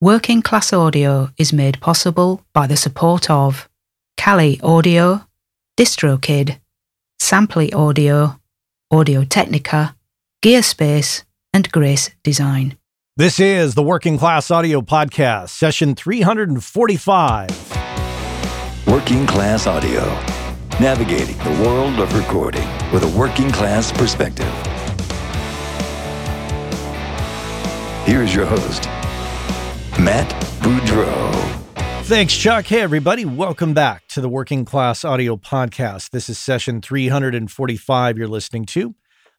Working Class Audio is made possible by the support of Kali Audio, DistroKid, Sampley Audio, Audio Technica, Gearspace, and Grace Design. This is the Working Class Audio Podcast, session 345. Working Class Audio, navigating the world of recording with a working class perspective. Here's your host, Matt Boudreau. Thanks, Chuck. Hey, everybody. Welcome back to the Working Class Audio Podcast. This is session 345 you're listening to.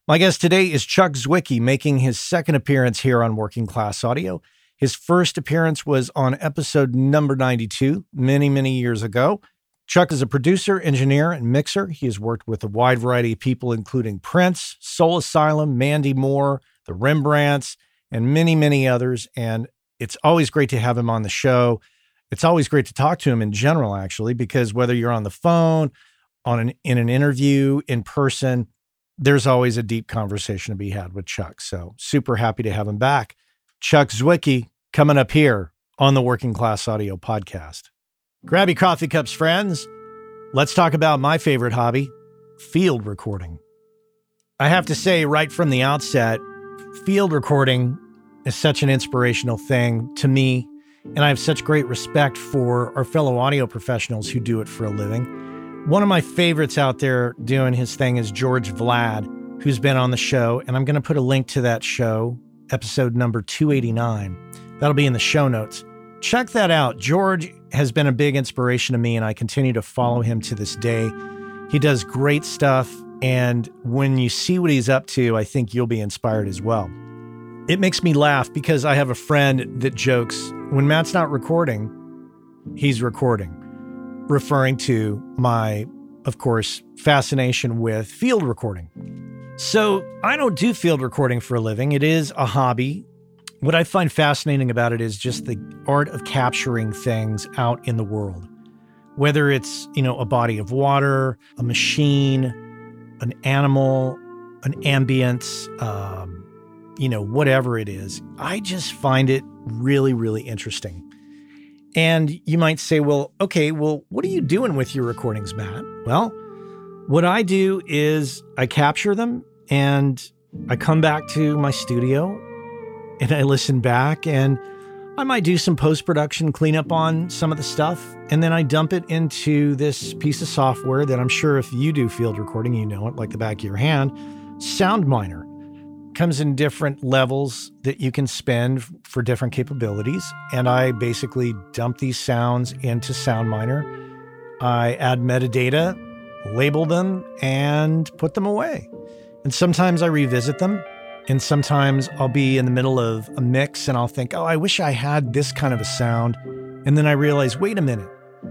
My guest today is Chuck Zwicky, making his second appearance here on Working Class Audio. His first appearance was on episode number 92, many, many years ago. Chuck is a producer, engineer, and mixer. He has worked with a wide variety of people, including Prince, Soul Asylum, Mandy Moore, the Rembrandts, and many, many others. And it's always great to have him on the show. It's always great to talk to him in general, actually, because whether you're on the phone, on an in an interview, in person, there's always a deep conversation to be had with Chuck. So super happy to have him back. Chuck Zwicky coming up here on the Working Class Audio Podcast. Grab your coffee cups, friends. Let's talk about my favorite hobby, field recording. I have to say, right from the outset, field recording is such an inspirational thing to me. And I have such great respect for our fellow audio professionals who do it for a living. One of my favorites out there doing his thing is George Vlad, who's been on the show. And I'm going to put a link to that show, episode number 289. That'll be in the show notes. Check that out. George has been a big inspiration to me, and I continue to follow him to this day. He does great stuff. And when you see what he's up to, I think you'll be inspired as well. It makes me laugh because I have a friend that jokes when Matt's not recording, he's recording, referring to my, of course, fascination with field recording. So I don't do field recording for a living, it is a hobby. What I find fascinating about it is just the art of capturing things out in the world. Whether it's, you know, a body of water, a machine, an animal, an ambience, um, you know, whatever it is. I just find it really, really interesting. And you might say, well, okay, well, what are you doing with your recordings, Matt? Well, what I do is I capture them and I come back to my studio and I listen back and I might do some post production cleanup on some of the stuff. And then I dump it into this piece of software that I'm sure if you do field recording, you know it like the back of your hand SoundMiner comes in different levels that you can spend for different capabilities. And I basically dump these sounds into SoundMiner. I add metadata, label them, and put them away. And sometimes I revisit them. And sometimes I'll be in the middle of a mix and I'll think, oh, I wish I had this kind of a sound. And then I realize, wait a minute,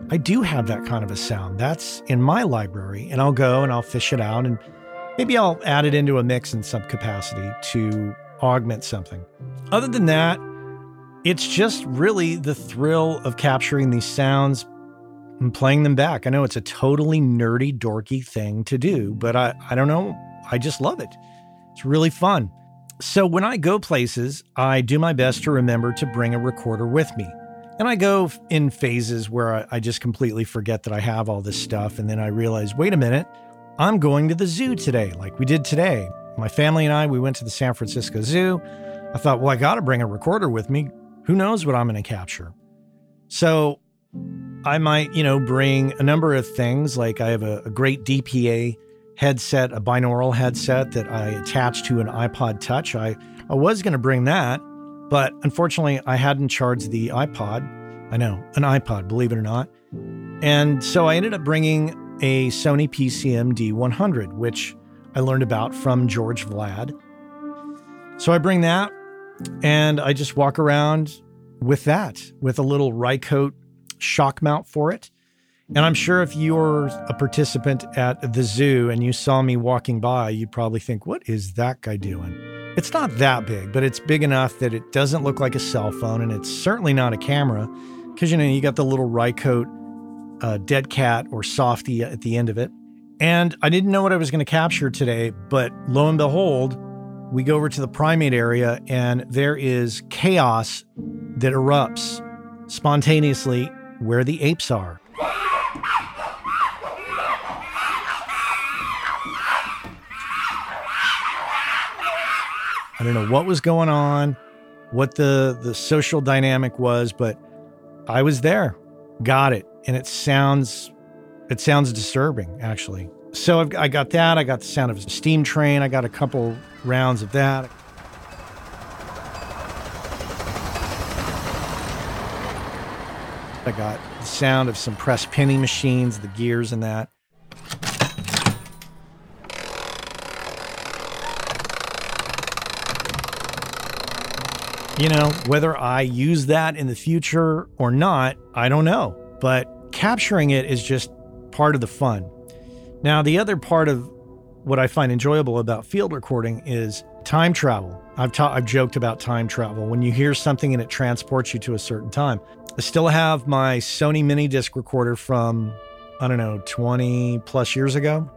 I do have that kind of a sound. That's in my library. And I'll go and I'll fish it out and Maybe I'll add it into a mix in some capacity to augment something. Other than that, it's just really the thrill of capturing these sounds and playing them back. I know it's a totally nerdy, dorky thing to do, but I, I don't know. I just love it. It's really fun. So when I go places, I do my best to remember to bring a recorder with me. And I go in phases where I, I just completely forget that I have all this stuff. And then I realize, wait a minute, I'm going to the zoo today, like we did today. My family and I, we went to the San Francisco Zoo. I thought, well, I got to bring a recorder with me. Who knows what I'm going to capture? So I might, you know, bring a number of things. Like I have a, a great DPA headset, a binaural headset that I attach to an iPod Touch. I, I was going to bring that, but unfortunately, I hadn't charged the iPod. I know, an iPod, believe it or not. And so I ended up bringing a Sony PCM D100, which I learned about from George Vlad. So I bring that and I just walk around with that, with a little Rycote shock mount for it. And I'm sure if you're a participant at the zoo and you saw me walking by, you'd probably think, what is that guy doing? It's not that big, but it's big enough that it doesn't look like a cell phone and it's certainly not a camera because, you know, you got the little Rycote a dead cat or softy at the end of it. And I didn't know what I was going to capture today, but lo and behold, we go over to the primate area and there is chaos that erupts spontaneously where the apes are. I don't know what was going on, what the the social dynamic was, but I was there. Got it. And it sounds it sounds disturbing actually. So I've, I got that. I got the sound of a steam train. I got a couple rounds of that. I got the sound of some press pinning machines, the gears and that. You know, whether I use that in the future or not, I don't know. But capturing it is just part of the fun. Now, the other part of what I find enjoyable about field recording is time travel. I've, ta- I've joked about time travel. When you hear something and it transports you to a certain time. I still have my Sony mini disc recorder from, I don't know, 20 plus years ago.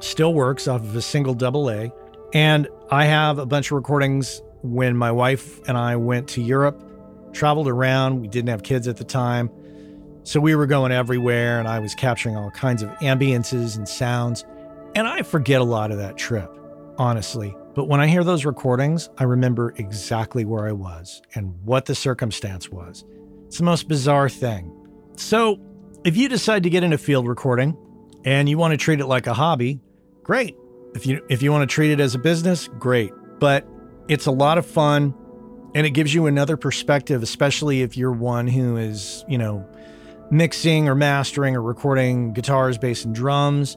Still works off of a single double A. And I have a bunch of recordings when my wife and I went to Europe, traveled around. We didn't have kids at the time. So we were going everywhere and I was capturing all kinds of ambiances and sounds. And I forget a lot of that trip, honestly. But when I hear those recordings, I remember exactly where I was and what the circumstance was. It's the most bizarre thing. So if you decide to get into field recording and you want to treat it like a hobby, great. If you if you want to treat it as a business, great. But it's a lot of fun and it gives you another perspective, especially if you're one who is, you know, mixing or mastering or recording guitars, bass, and drums,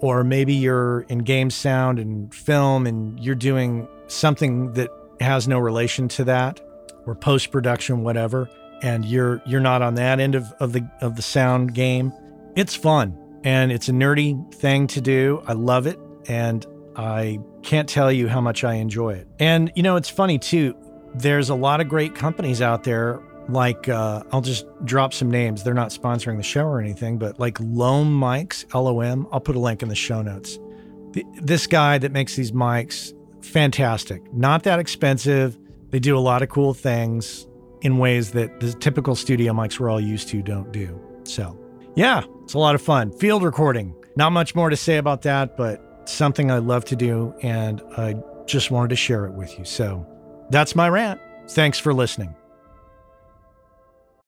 or maybe you're in game sound and film and you're doing something that has no relation to that, or post production, whatever, and you're you're not on that end of, of the of the sound game. It's fun and it's a nerdy thing to do. I love it and I can't tell you how much I enjoy it. And you know, it's funny too. There's a lot of great companies out there like uh, I'll just drop some names. They're not sponsoring the show or anything, but like LOM Mics, L O M. I'll put a link in the show notes. The, this guy that makes these mics, fantastic. Not that expensive. They do a lot of cool things in ways that the typical studio mics we're all used to don't do. So, yeah, it's a lot of fun. Field recording. Not much more to say about that, but something I love to do, and I just wanted to share it with you. So, that's my rant. Thanks for listening.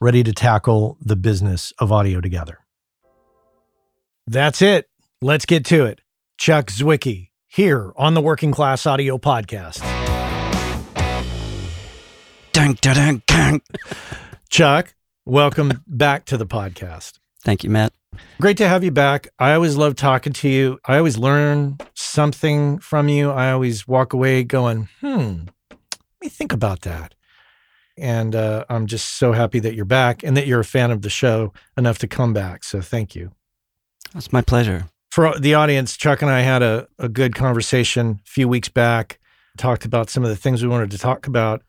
ready to tackle the business of audio together. That's it. Let's get to it. Chuck Zwicky here on the Working Class Audio Podcast. Dun, dun, dun, dun. Chuck, welcome back to the podcast. Thank you, Matt. Great to have you back. I always love talking to you. I always learn something from you. I always walk away going, hmm, let me think about that. And uh, I'm just so happy that you're back and that you're a fan of the show enough to come back. So thank you. It's my pleasure. For the audience, Chuck and I had a, a good conversation a few weeks back, talked about some of the things we wanted to talk about.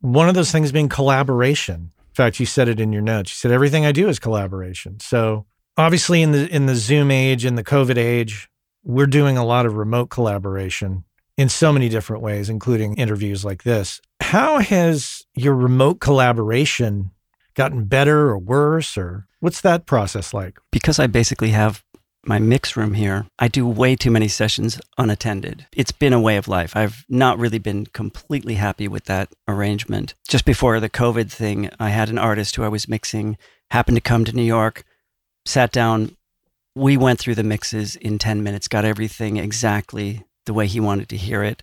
One of those things being collaboration. In fact, you said it in your notes. You said everything I do is collaboration. So obviously in the in the Zoom age in the COVID age, we're doing a lot of remote collaboration in so many different ways, including interviews like this. How has your remote collaboration gotten better or worse or what's that process like? Because I basically have my mix room here, I do way too many sessions unattended. It's been a way of life. I've not really been completely happy with that arrangement. Just before the COVID thing, I had an artist who I was mixing, happened to come to New York, sat down. We went through the mixes in 10 minutes, got everything exactly the way he wanted to hear it.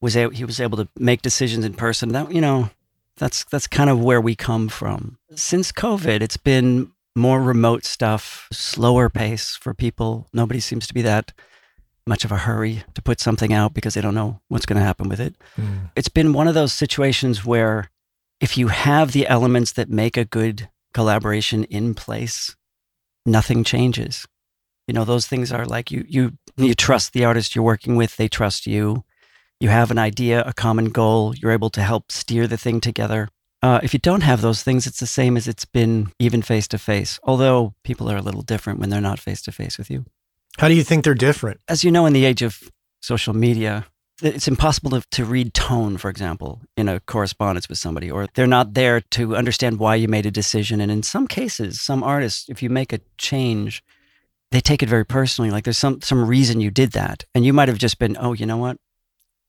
Was a, he was able to make decisions in person. That you know, that's that's kind of where we come from. Since COVID, it's been more remote stuff, slower pace for people. Nobody seems to be that much of a hurry to put something out because they don't know what's going to happen with it. Mm. It's been one of those situations where if you have the elements that make a good collaboration in place, nothing changes. You know, those things are like you you you trust the artist you're working with, they trust you. You have an idea, a common goal, you're able to help steer the thing together. Uh, if you don't have those things, it's the same as it's been even face to face, although people are a little different when they're not face to face with you. How do you think they're different? As you know, in the age of social media, it's impossible to, to read tone, for example, in a correspondence with somebody, or they're not there to understand why you made a decision. And in some cases, some artists, if you make a change, they take it very personally. Like there's some some reason you did that, and you might have just been, oh, you know what?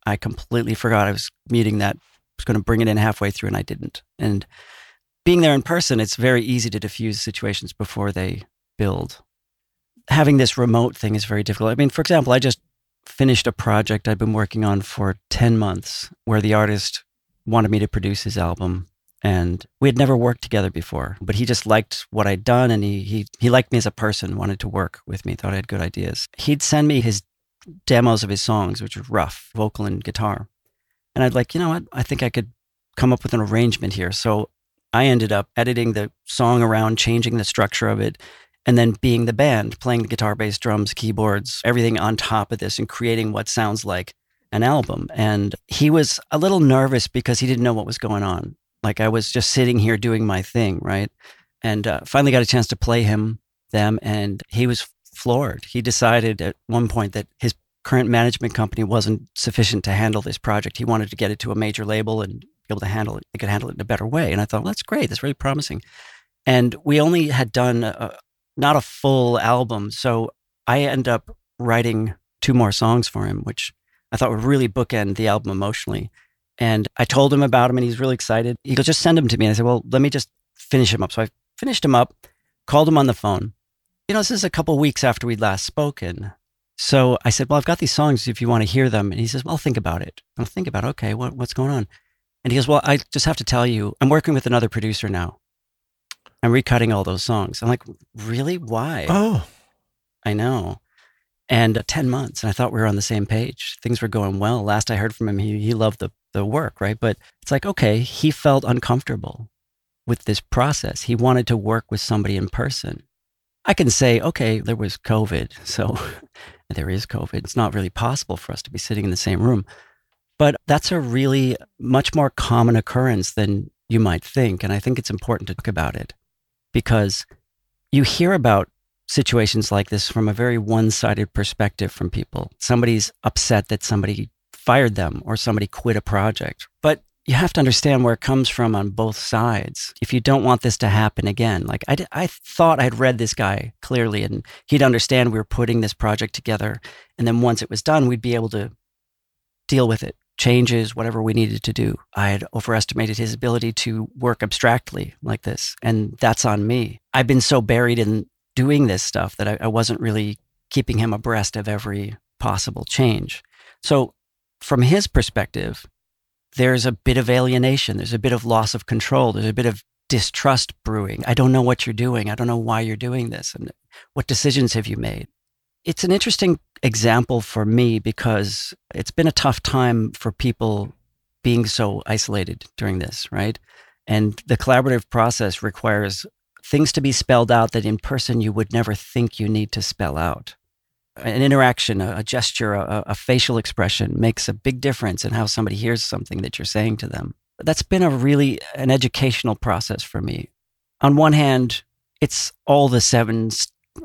I completely forgot I was meeting that I was going to bring it in halfway through and I didn't. And being there in person, it's very easy to diffuse situations before they build. Having this remote thing is very difficult. I mean, for example, I just finished a project I've been working on for 10 months where the artist wanted me to produce his album and we had never worked together before but he just liked what i'd done and he, he, he liked me as a person wanted to work with me thought i had good ideas he'd send me his demos of his songs which were rough vocal and guitar and I'd like, you know what? I think I could come up with an arrangement here. So I ended up editing the song around, changing the structure of it, and then being the band, playing the guitar, bass, drums, keyboards, everything on top of this and creating what sounds like an album. And he was a little nervous because he didn't know what was going on. Like I was just sitting here doing my thing, right? And uh, finally got a chance to play him, them, and he was floored. He decided at one point that his current management company wasn't sufficient to handle this project. He wanted to get it to a major label and be able to handle it. They could handle it in a better way. And I thought, well, that's great. That's really promising. And we only had done a, not a full album. So I end up writing two more songs for him, which I thought would really bookend the album emotionally. And I told him about him and he's really excited. He goes, just send him to me. And I said, well, let me just finish him up. So I finished him up, called him on the phone. You know, this is a couple weeks after we'd last spoken. So I said, Well, I've got these songs if you want to hear them. And he says, Well, think about it. I'll think about it. Okay, what, what's going on? And he goes, Well, I just have to tell you, I'm working with another producer now. I'm recutting all those songs. I'm like, Really? Why? Oh. I know. And uh, 10 months. And I thought we were on the same page. Things were going well. Last I heard from him, he, he loved the, the work, right? But it's like, okay, he felt uncomfortable with this process. He wanted to work with somebody in person. I can say, okay, there was COVID. So there is COVID. It's not really possible for us to be sitting in the same room. But that's a really much more common occurrence than you might think. And I think it's important to talk about it because you hear about situations like this from a very one sided perspective from people. Somebody's upset that somebody fired them or somebody quit a project. But you have to understand where it comes from on both sides. If you don't want this to happen again, like I, I thought I'd read this guy clearly and he'd understand we were putting this project together. And then once it was done, we'd be able to deal with it, changes, whatever we needed to do. I had overestimated his ability to work abstractly like this. And that's on me. I've been so buried in doing this stuff that I, I wasn't really keeping him abreast of every possible change. So, from his perspective, there's a bit of alienation, there's a bit of loss of control, there's a bit of distrust brewing. I don't know what you're doing. I don't know why you're doing this. And what decisions have you made? It's an interesting example for me because it's been a tough time for people being so isolated during this, right? And the collaborative process requires things to be spelled out that in person you would never think you need to spell out an interaction, a, a gesture, a, a, facial expression makes a big difference in how somebody hears something that you're saying to them. That's been a really an educational process for me. On one hand, it's all the seven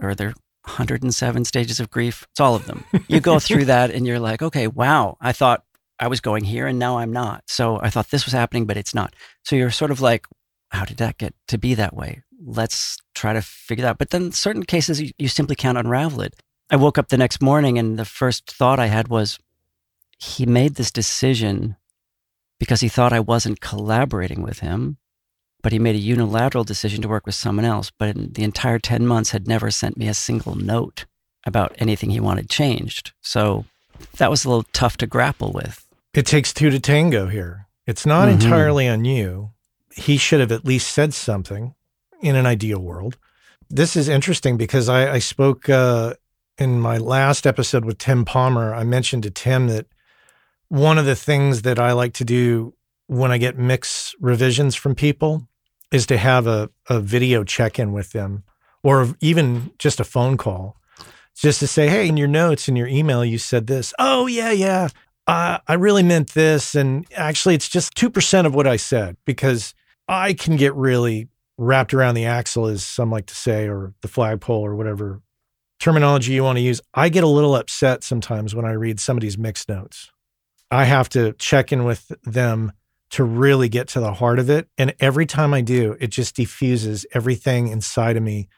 or there 107 stages of grief. It's all of them. You go through that and you're like, okay, wow, I thought I was going here and now I'm not. So I thought this was happening, but it's not. So you're sort of like, how did that get to be that way? Let's try to figure that out. But then certain cases, you, you simply can't unravel it. I woke up the next morning and the first thought I had was he made this decision because he thought I wasn't collaborating with him, but he made a unilateral decision to work with someone else. But in the entire 10 months had never sent me a single note about anything he wanted changed. So that was a little tough to grapple with. It takes two to tango here. It's not mm-hmm. entirely on you. He should have at least said something in an ideal world. This is interesting because I, I spoke uh, in my last episode with Tim Palmer, I mentioned to Tim that one of the things that I like to do when I get mix revisions from people is to have a, a video check in with them or even just a phone call just to say, hey, in your notes, in your email, you said this. Oh, yeah, yeah. Uh, I really meant this. And actually, it's just 2% of what I said because I can get really wrapped around the axle, as some like to say, or the flagpole or whatever terminology you want to use. I get a little upset sometimes when I read somebody's mixed notes. I have to check in with them to really get to the heart of it. And every time I do, it just diffuses everything inside of me.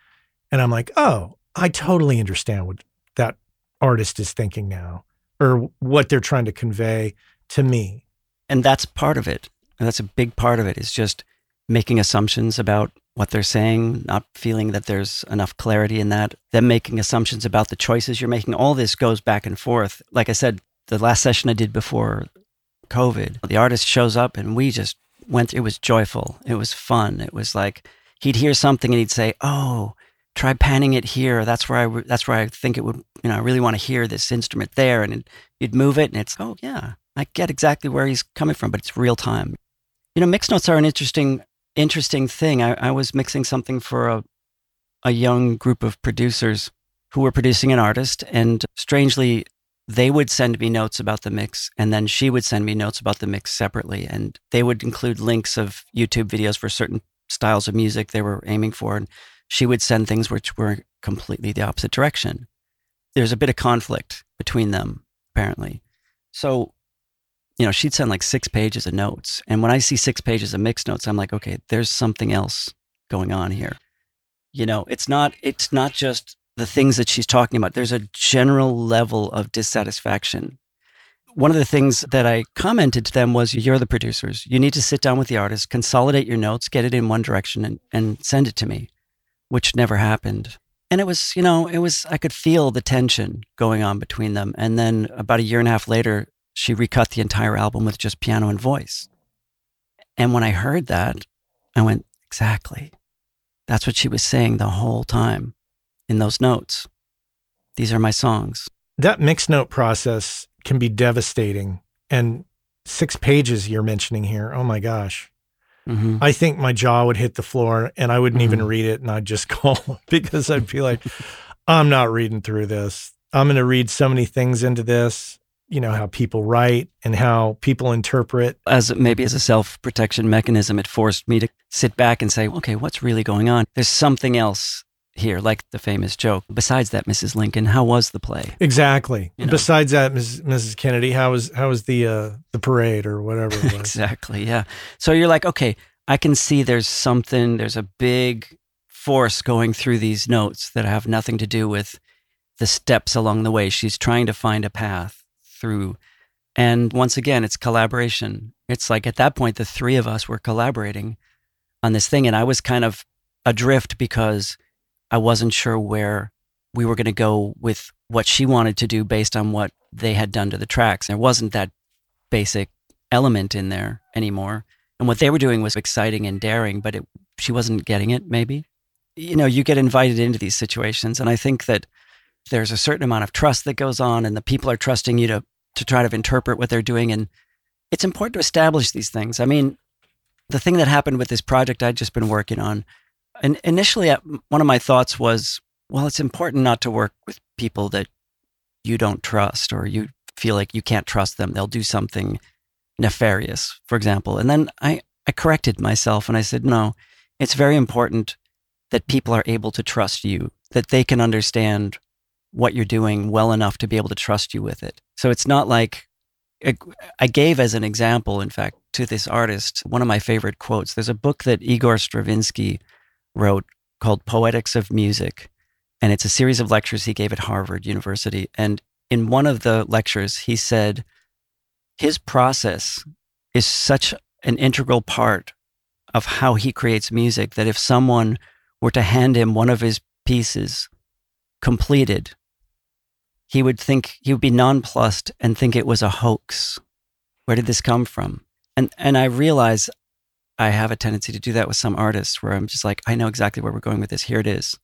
And I'm like, oh, I totally understand what that artist is thinking now or what they're trying to convey to me. And that's part of it. And that's a big part of it is just making assumptions about what they're saying, not feeling that there's enough clarity in that, them making assumptions about the choices you're making. All this goes back and forth. Like I said, the last session I did before COVID, the artist shows up and we just went, it was joyful. It was fun. It was like he'd hear something and he'd say, Oh, try panning it here. That's where I, that's where I think it would, you know, I really want to hear this instrument there. And you'd move it and it's, Oh, yeah, I get exactly where he's coming from, but it's real time. You know, mixed notes are an interesting interesting thing. I, I was mixing something for a, a young group of producers who were producing an artist, and strangely, they would send me notes about the mix, and then she would send me notes about the mix separately. And they would include links of YouTube videos for certain styles of music they were aiming for. And she would send things which were completely the opposite direction. There's a bit of conflict between them, apparently. So you know, she'd send like six pages of notes. And when I see six pages of mixed notes, I'm like, okay, there's something else going on here. You know, it's not it's not just the things that she's talking about. There's a general level of dissatisfaction. One of the things that I commented to them was you're the producers. You need to sit down with the artist, consolidate your notes, get it in one direction and, and send it to me, which never happened. And it was, you know, it was, I could feel the tension going on between them. And then about a year and a half later, she recut the entire album with just piano and voice. And when I heard that, I went, exactly. That's what she was saying the whole time in those notes. these are my songs. That mix note process can be devastating. And six pages you're mentioning here. Oh my gosh. hmm I think my jaw would hit the floor and I wouldn't even Mhm. read it and I'd just call because I'd be like, I'm not reading through this. I'm going to read so many things into this, you know, how people write and how people interpret. As maybe as a self protection mechanism, it forced me to sit back and say, okay, what's really going on? There's something else here, like the famous joke. Besides that, Mrs. Lincoln, how was the play? Exactly. You know. Besides that, Ms., Mrs. Kennedy, how was how was the uh, the parade or whatever it was? Exactly. Yeah. So you're like, okay, I can see there's something, there's a big force going through these notes that have nothing to do with the steps along the way. She's trying to find a path through. And once again, it's collaboration. It's like at that point, the three of us were collaborating on this thing. And I was kind of adrift because I wasn't sure where we were going to go with what she wanted to do based on what they had done to the tracks. There wasn't that basic element in there anymore. And what they were doing was exciting and daring, but it, she wasn't getting it, maybe. You know, you get invited into these situations. And I think that there's a certain amount of trust that goes on, and the people are trusting you to, to try to interpret what they're doing. And it's important to establish these things. I mean, the thing that happened with this project I'd just been working on, and initially, uh, one of my thoughts was, well, it's important not to work with people that you don't trust or you feel like you can't trust them. They'll do something nefarious, for example. And then I, I corrected myself and I said, no, it's very important that people are able to trust you, that they can understand what you're doing well enough to be able to trust you with it. So it's not like I gave as an example, in fact, to this artist, one of my favorite quotes. There's a book that Igor Stravinsky wrote called Poetics of Music. And it's a series of lectures he gave at Harvard University. And in one of the lectures, he said his process is such an integral part of how he creates music that if someone were to hand him one of his pieces completed, he would think he would be nonplussed and think it was a hoax. Where did this come from? And and I realize I have a tendency to do that with some artists where I'm just like, I know exactly where we're going with this. Here it is.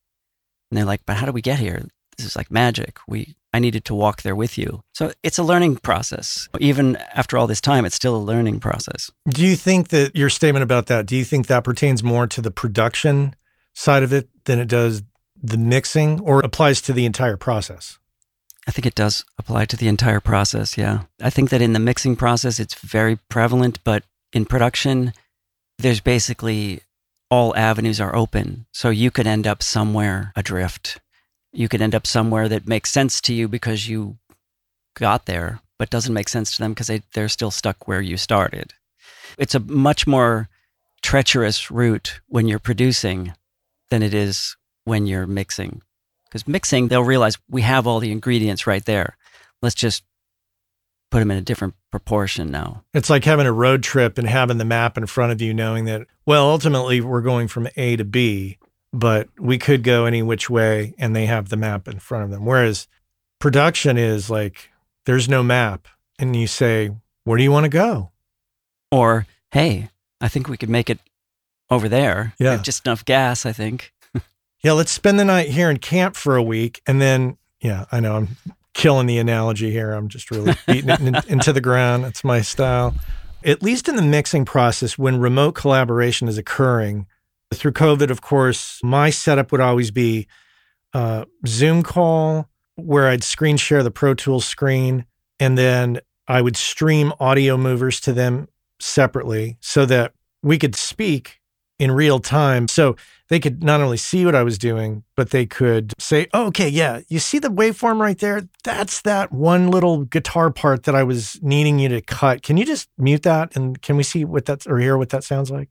And they're like, but how do we get here? This is like magic. We I needed to walk there with you. So it's a learning process. Even after all this time, it's still a learning process. Do you think that your statement about that, do you think that pertains more to the production side of it than it does the mixing or applies to the entire process? I think it does apply to the entire process. Yeah. I think that in the mixing process, it's very prevalent, but in production, there's basically all avenues are open. So you could end up somewhere adrift. You could end up somewhere that makes sense to you because you got there, but doesn't make sense to them because they, they're still stuck where you started. It's a much more treacherous route when you're producing than it is when you're mixing. Because mixing, they'll realize we have all the ingredients right there. Let's just put them in a different proportion now. It's like having a road trip and having the map in front of you, knowing that, well, ultimately we're going from A to B, but we could go any which way and they have the map in front of them. Whereas production is like, there's no map. And you say, where do you want to go? Or, hey, I think we could make it over there. Yeah. Just enough gas, I think. Yeah, let's spend the night here and camp for a week. And then, yeah, I know I'm killing the analogy here. I'm just really beating it in, into the ground. It's my style. At least in the mixing process, when remote collaboration is occurring, through COVID, of course, my setup would always be uh, Zoom call where I'd screen share the Pro Tools screen and then I would stream Audiomovers to them separately so that we could speak in real time. So they could not only see what I was doing, but they could say, oh, okay, yeah, you see the waveform right there? That's that one little guitar part that I was needing you to cut. Can you just mute that? And can we see what that's or hear what that sounds like?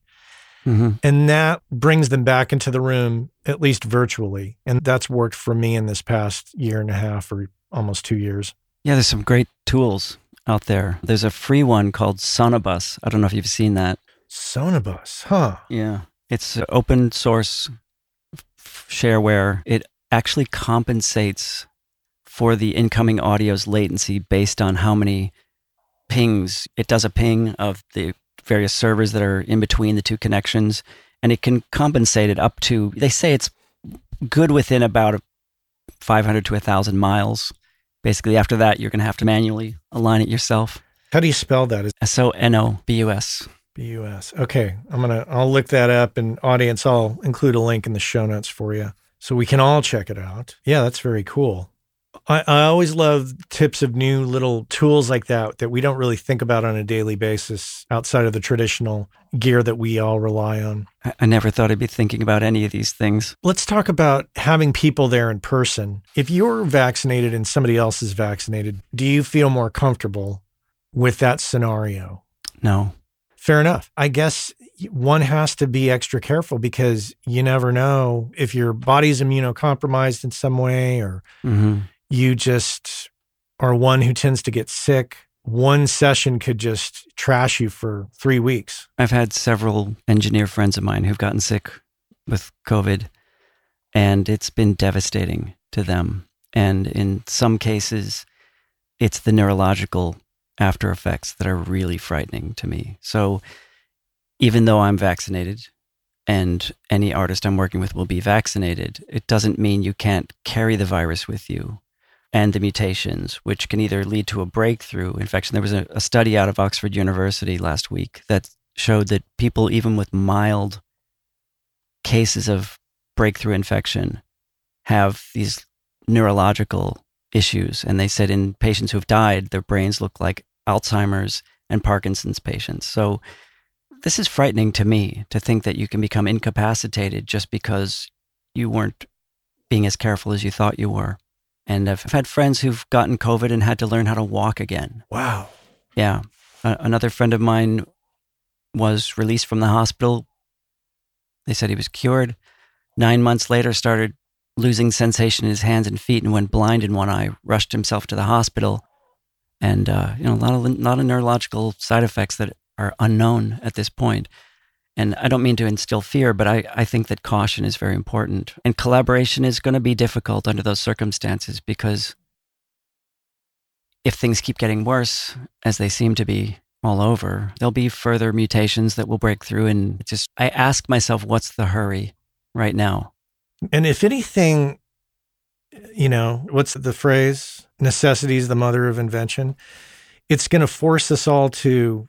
Mm-hmm. And that brings them back into the room, at least virtually. And that's worked for me in this past year and a half or almost two years. Yeah, there's some great tools out there. There's a free one called Sonobus. I don't know if you've seen that. Sonobus, huh? Yeah. It's open source shareware. It actually compensates for the incoming audio's latency based on how many pings. It does a ping of the various servers that are in between the two connections, and it can compensate it up to, they say it's good within about 500 to 1,000 miles. Basically, after that, you're going to have to manually align it yourself. How do you spell that? Is S O N O B U S. B-U-S. Okay. I'm going to, I'll look that up and audience, I'll include a link in the show notes for you so we can all check it out. Yeah, that's very cool. I, I always love tips of new little tools like that that we don't really think about on a daily basis outside of the traditional gear that we all rely on. I, I never thought I'd be thinking about any of these things. Let's talk about having people there in person. If you're vaccinated and somebody else is vaccinated, do you feel more comfortable with that scenario? No. Fair enough. I guess one has to be extra careful because you never know if your body's immunocompromised in some way or hmm you just are one who tends to get sick. One session could just trash you for three weeks. I've had several engineer friends of mine who've gotten sick with COVID, and it's been devastating to them. And in some cases, it's the neurological after effects that are really frightening to me. So, even though I'm vaccinated and any artist I'm working with will be vaccinated, it doesn't mean you can't carry the virus with you and the mutations, which can either lead to a breakthrough infection. There was a, a study out of Oxford University last week that showed that people, even with mild cases of breakthrough infection, have these neurological issues. And they said in patients who've died, their brains look like Alzheimer's and Parkinson's patients. So this is frightening to me to think that you can become incapacitated just because you weren't being as careful as you thought you were. And I've had friends who've gotten COVID and had to learn how to walk again. Wow. Yeah. A- another friend of mine was released from the hospital. They said he was cured. Nine months later, started losing sensation in his hands and feet and went blind in one eye, rushed himself to the hospital. And, uh, you know, a lot of, lot of neurological side effects that are unknown at this point. And I don't mean to instill fear, but I, I think that caution is very important. And collaboration is going to be difficult under those circumstances because if things keep getting worse, as they seem to be all over, there'll be further mutations that will break through. And just, I ask myself, what's the hurry right now? And if anything, you know, what's the phrase? Necessity is the mother of invention. It's going to force us all to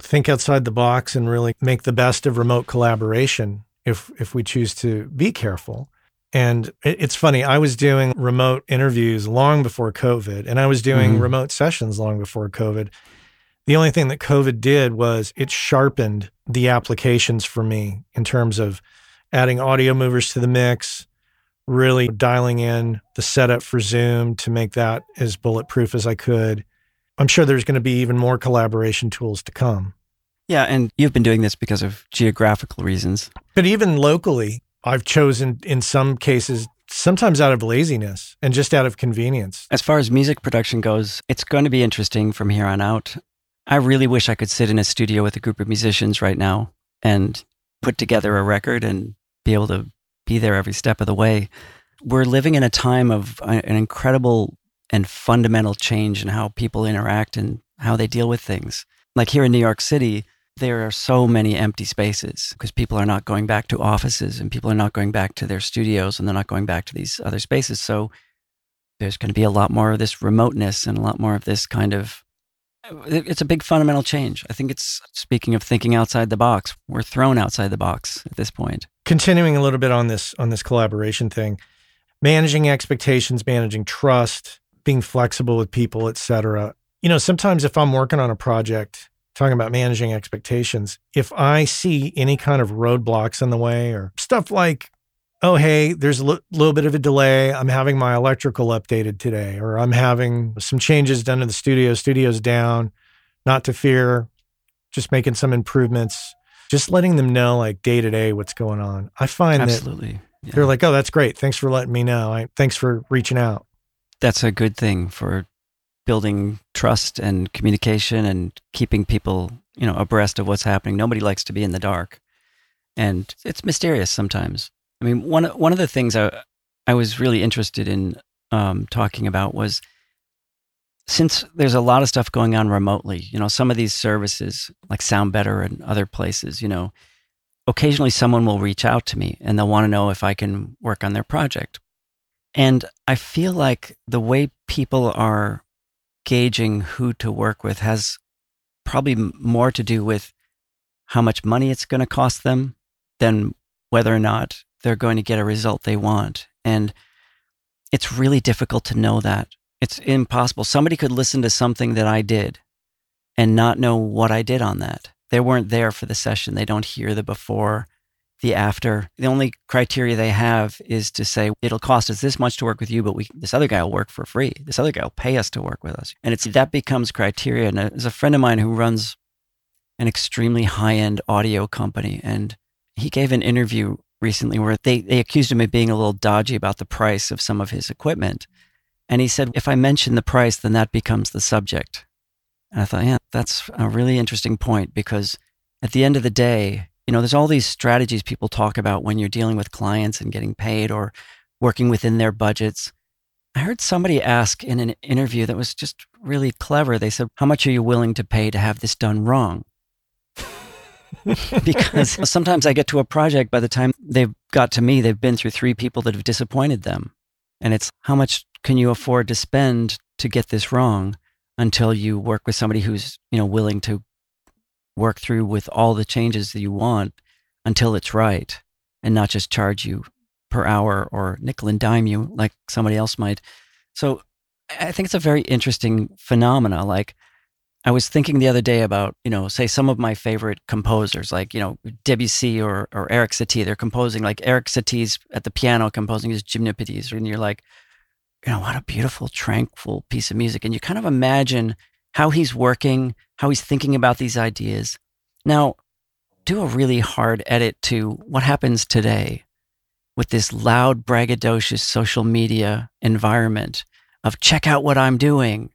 think outside the box and really make the best of remote collaboration if if we choose to be careful. And it's funny, I was doing remote interviews long before COVID, and I was doing Mhm. remote sessions long before COVID. The only thing that COVID did was it sharpened the applications for me in terms of adding Audiomovers to the mix, really dialing in the setup for Zoom to make that as bulletproof as I could. I'm sure there's going to be even more collaboration tools to come. Yeah. And you've been doing this because of geographical reasons. But even locally, I've chosen in some cases, sometimes out of laziness and just out of convenience. As far as music production goes, it's going to be interesting from here on out. I really wish I could sit in a studio with a group of musicians right now and put together a record and be able to be there every step of the way. We're living in a time of uh, an incredible and fundamental change in how people interact and how they deal with things. Like here in New York City, there are so many empty spaces because people are not going back to offices and people are not going back to their studios and they're not going back to these other spaces. So there's going to be a lot more of this remoteness and a lot more of this kind of it's a big fundamental change. I think it's speaking of thinking outside the box. We're thrown outside the box at this point. Continuing a little bit on this on this collaboration thing, managing expectations, managing trust, being flexible with people, etc. You know, sometimes if I'm working on a project, talking about managing expectations, if I see any kind of roadblocks in the way or stuff like, oh, hey, there's a little bit of a delay. I'm having my electrical updated today, or I'm having some changes done to the studio. Studio's down. Not to fear, just making some improvements. Just letting them know, like day to day, what's going on. I find that Absolutely. Yeah. they're like, "Oh, that's great. Thanks for letting me know. I, thanks for reaching out." That's a good thing for building trust and communication and keeping people, you know, abreast of what's happening. Nobody likes to be in the dark. And it's mysterious sometimes. I mean, one one of the things I I was really interested in um, talking about was since there's a lot of stuff going on remotely, you know, some of these services like SoundBetter and other places, you know, occasionally someone will reach out to me and they'll want to know if I can work on their project. And I feel like the way people are gauging who to work with has probably more to do with how much money it's going to cost them than whether or not they're going to get a result they want. And it's really difficult to know that. It's impossible. Somebody could listen to something that I did and not know what I did on that. They weren't there for the session. They don't hear the before, the after. The only criteria they have is to say, it'll cost us this much to work with you, but we, this other guy will work for free. This other guy will pay us to work with us. And it's that becomes criteria. And uh, there's a friend of mine who runs an extremely high end audio company. And he gave an interview recently where they, they accused him of being a little dodgy about the price of some of his equipment. And he said, if I mention the price, then that becomes the subject. And I thought, yeah, that's a really interesting point because at the end of the day, you know, there's all these strategies people talk about when you're dealing with clients and getting paid or working within their budgets. I heard somebody ask in an interview that was just really clever. They said, How much are you willing to pay to have this done wrong? because sometimes I get to a project, by the time they've got to me, they've been through three people that have disappointed them. And it's how much can you afford to spend to get this wrong until you work with somebody who's, you know, willing to work through with all the changes that you want until it's right and not just charge you per hour or nickel and dime you like somebody else might. So I think it's a very interesting phenomena. Like I was thinking the other day about, you know, say some of my favorite composers, like, you know, Debussy or, or Erik Satie. They're composing like Erik Satie's at the piano composing his gymnopédies. And you're like, you know, what a beautiful, tranquil piece of music. And you kind of imagine how he's working, how he's thinking about these ideas. Now, do a really hard edit to what happens today with this loud, braggadocious social media environment of check out what I'm doing.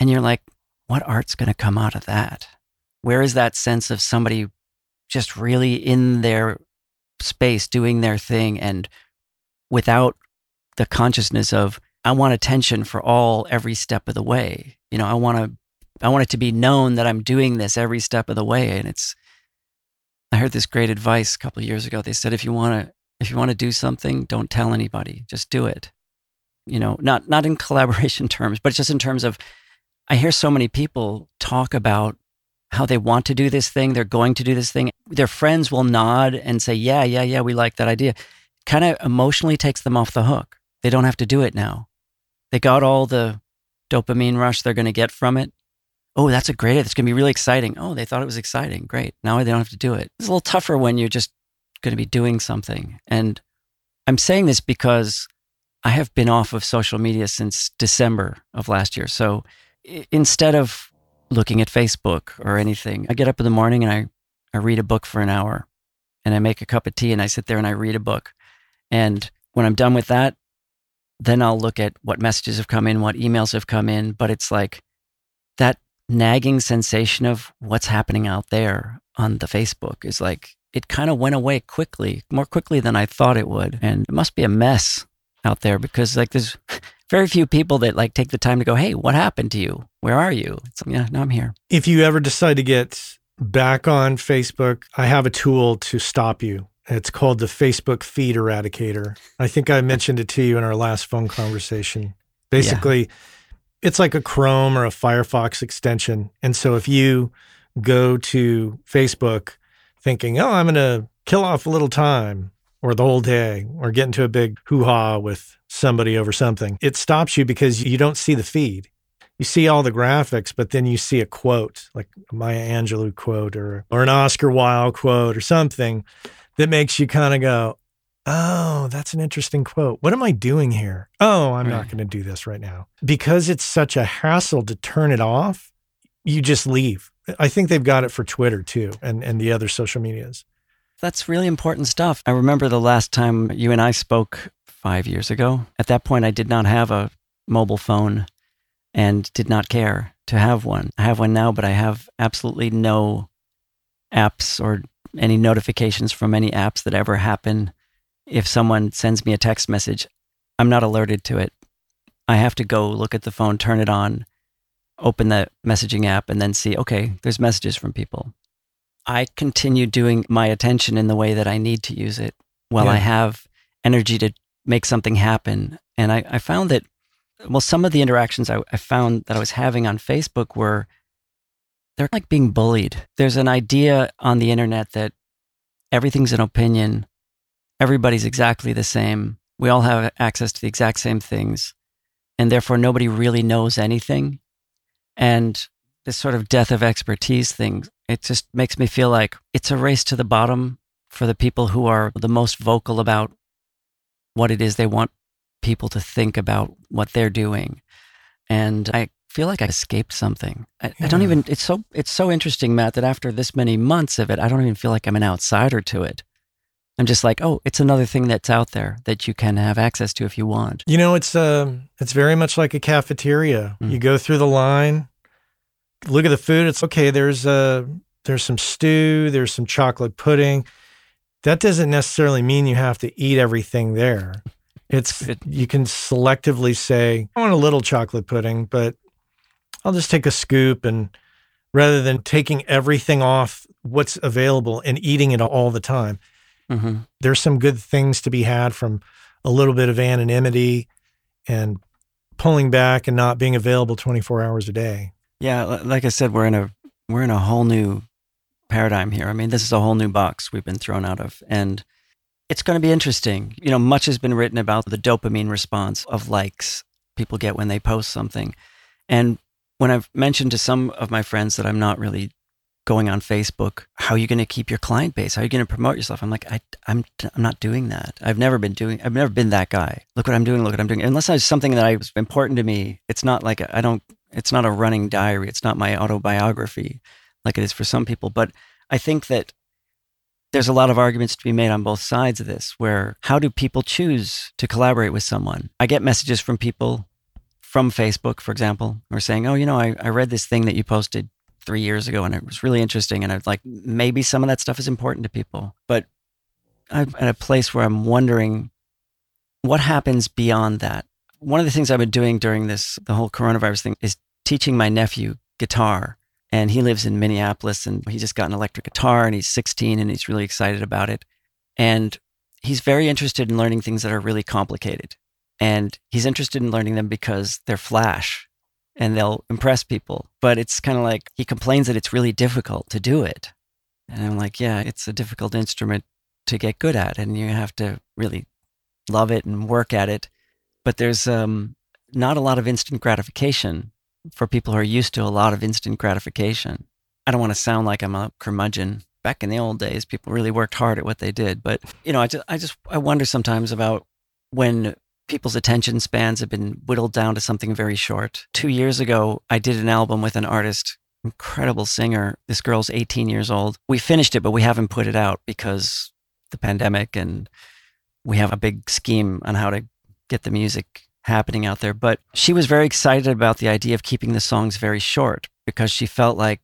And you're like, what art's going to come out of that? Where is that sense of somebody just really in their space doing their thing and without the consciousness of, I want attention for all every step of the way. You know, I want to I want it to be known that I'm doing this every step of the way. And it's I heard this great advice a couple years ago. They said if you want to if you want to do something, don't tell anybody. Just do it. You know, not not in collaboration terms, but just in terms of I hear so many people talk about how they want to do this thing, they're going to do this thing. Their friends will nod and say, "Yeah, yeah, yeah, we like that idea." Kind of emotionally takes them off the hook. They don't have to do it now. They got all the dopamine rush they're going to get from it. Oh, that's a great, idea. it's going to be really exciting. Oh, they thought it was exciting. Great. Now they don't have to do it. It's a little tougher when you're just going to be doing something. And I'm saying this because I have been off of social media since December of last year. So instead of looking at Facebook or anything, I get up in the morning and I, I read a book for an hour and I make a cup of tea and I sit there and I read a book. And when I'm done with that, then I'll look at what messages have come in, what emails have come in. But it's like that nagging sensation of what's happening out there on the Facebook is like, it kind of went away quickly, more quickly than I thought it would. And it must be a mess out there because like there's very few people that like take the time to go, Hey, what happened to you? Where are you? It's like, yeah, no, I'm here. If you ever decide to get back on Facebook, I have a tool to stop you. It's called the Facebook feed eradicator. I think I mentioned it to you in our last phone conversation. Basically, yeah. it's like a Chrome or a Firefox extension. And so if you go to Facebook thinking, oh, I'm going to kill off a little time or the whole day or get into a big hoo ha with somebody over something, it stops you because you don't see the feed. You see all the graphics, but then you see a quote like a Maya Angelou quote or, or an Oscar Wilde quote or something that makes you kind of go, oh, that's an interesting quote. What am I doing here? Oh, I'm not going to do this right now. Because it's such a hassle to turn it off, you just leave. I think they've got it for Twitter too and, and the other social medias. That's really important stuff. I remember the last time you and I spoke five years ago. At that point, I did not have a mobile phone and did not care to have one. I have one now, but I have absolutely no apps or any notifications from any apps that ever happen. If someone sends me a text message, I'm not alerted to it. I have to go look at the phone, turn it on, open the messaging app, and then see, okay, there's messages from people. I continue doing my attention in the way that I need to use it while yeah. I have energy to make something happen. And I, I found that, well, some of the interactions I, I found that I was having on Facebook were they're like being bullied. There's an idea on the internet that everything's an opinion, everybody's exactly the same, we all have access to the exact same things, and therefore nobody really knows anything. And this sort of death of expertise thing, it just makes me feel like it's a race to the bottom for the people who are the most vocal about what it is they want people to think about what they're doing. And I feel like I escaped something. I, yeah. I, don't even. It's so it's so interesting, Matt, that after this many months of it, I don't even feel like I'm an outsider to it. I'm just like, oh, it's another thing that's out there that you can have access to if you want. You know, it's uh, it's very much like a cafeteria. Mm. You go through the line, look at the food. It's okay. There's uh, there's some stew. There's some chocolate pudding. That doesn't necessarily mean you have to eat everything there. It's it, you can selectively say, I want a little chocolate pudding, but I'll just take a scoop and rather than taking everything off what's available and eating it all the time. Mm-hmm. There's some good things to be had from a little bit of anonymity and pulling back and not being available 24 hours a day. Yeah, like I said, we're in a we're in a whole new paradigm here. I mean, this is a whole new box we've been thrown out of, and it's going to be interesting. You know, much has been written about the dopamine response of likes people get when they post something, and when I've mentioned to some of my friends that I'm not really going on Facebook, how are you going to keep your client base? How are you going to promote yourself? I'm like, I, I'm, I'm not doing that. I've never been doing, I've never been that guy. Look what I'm doing. Look what I'm doing. Unless it's something that I was important to me, it's not like, I don't, it's not a running diary. It's not my autobiography like it is for some people. But I think that there's a lot of arguments to be made on both sides of this where how do people choose to collaborate with someone? I get messages from people from Facebook, for example, who are saying, Oh, you know, I, I read this thing that you posted three years ago and it was really interesting. And I was like, maybe some of that stuff is important to people. But I'm at a place where I'm wondering what happens beyond that. One of the things I've been doing during this, the whole coronavirus thing, is teaching my nephew guitar. And he lives in Minneapolis and he just got an electric guitar and he's 16 and he's really excited about it. And he's very interested in learning things that are really complicated. And he's interested in learning them because they're flash and they'll impress people. But it's kind of like he complains that it's really difficult to do it. And I'm like, yeah, it's a difficult instrument to get good at, and you have to really love it and work at it. But there's um, not a lot of instant gratification for people who are used to a lot of instant gratification. I don't want to sound like I'm a curmudgeon. Back in the old days, people really worked hard at what they did. But you know, I just, I just, I wonder sometimes about when people's attention spans have been whittled down to something very short. Two years ago, I did an album with an artist, incredible singer. This girl's 18 years old. We finished it, but we haven't put it out because the pandemic and we have a big scheme on how to get the music happening out there. But she was very excited about the idea of keeping the songs very short because she felt like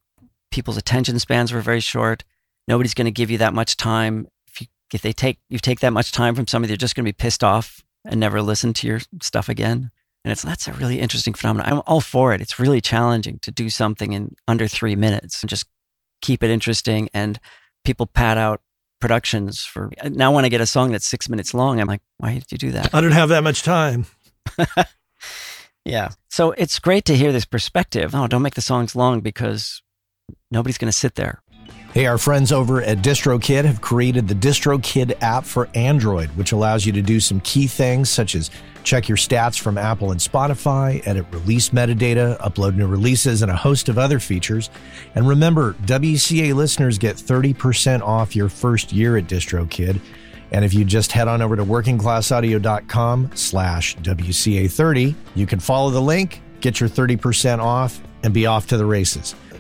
people's attention spans were very short. Nobody's going to give you that much time. If you if they take you take that much time from somebody, they're just going to be pissed off and never listen to your stuff again. And it's that's a really interesting phenomenon. I'm all for it. It's really challenging to do something in under three minutes and just keep it interesting. And people pad out productions for now when I get a song that's six minutes long, I'm like, why did you do that? I don't have that much time. yeah. So it's great to hear this perspective. Oh, don't make the songs long because nobody's going to sit there Hey, our friends over at DistroKid have created the DistroKid app for Android, which allows you to do some key things such as check your stats from Apple and Spotify, edit release metadata, upload new releases, and a host of other features. And remember, WCA listeners get 30% off your first year at DistroKid. And if you just head on over to workingclassaudio.com slash WCA30, you can follow the link, get your 30% off, and be off to the races.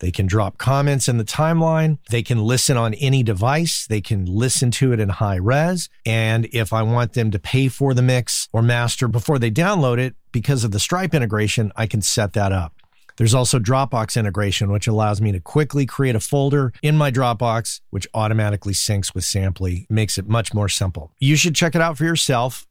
They can drop comments in the timeline. They can listen on any device. They can listen to it in high res. And if I want them to pay for the mix or master before they download it, because of the Stripe integration, I can set that up. There's also Dropbox integration, which allows me to quickly create a folder in my Dropbox, which automatically syncs with Samply, makes it much more simple. You should check it out for yourself,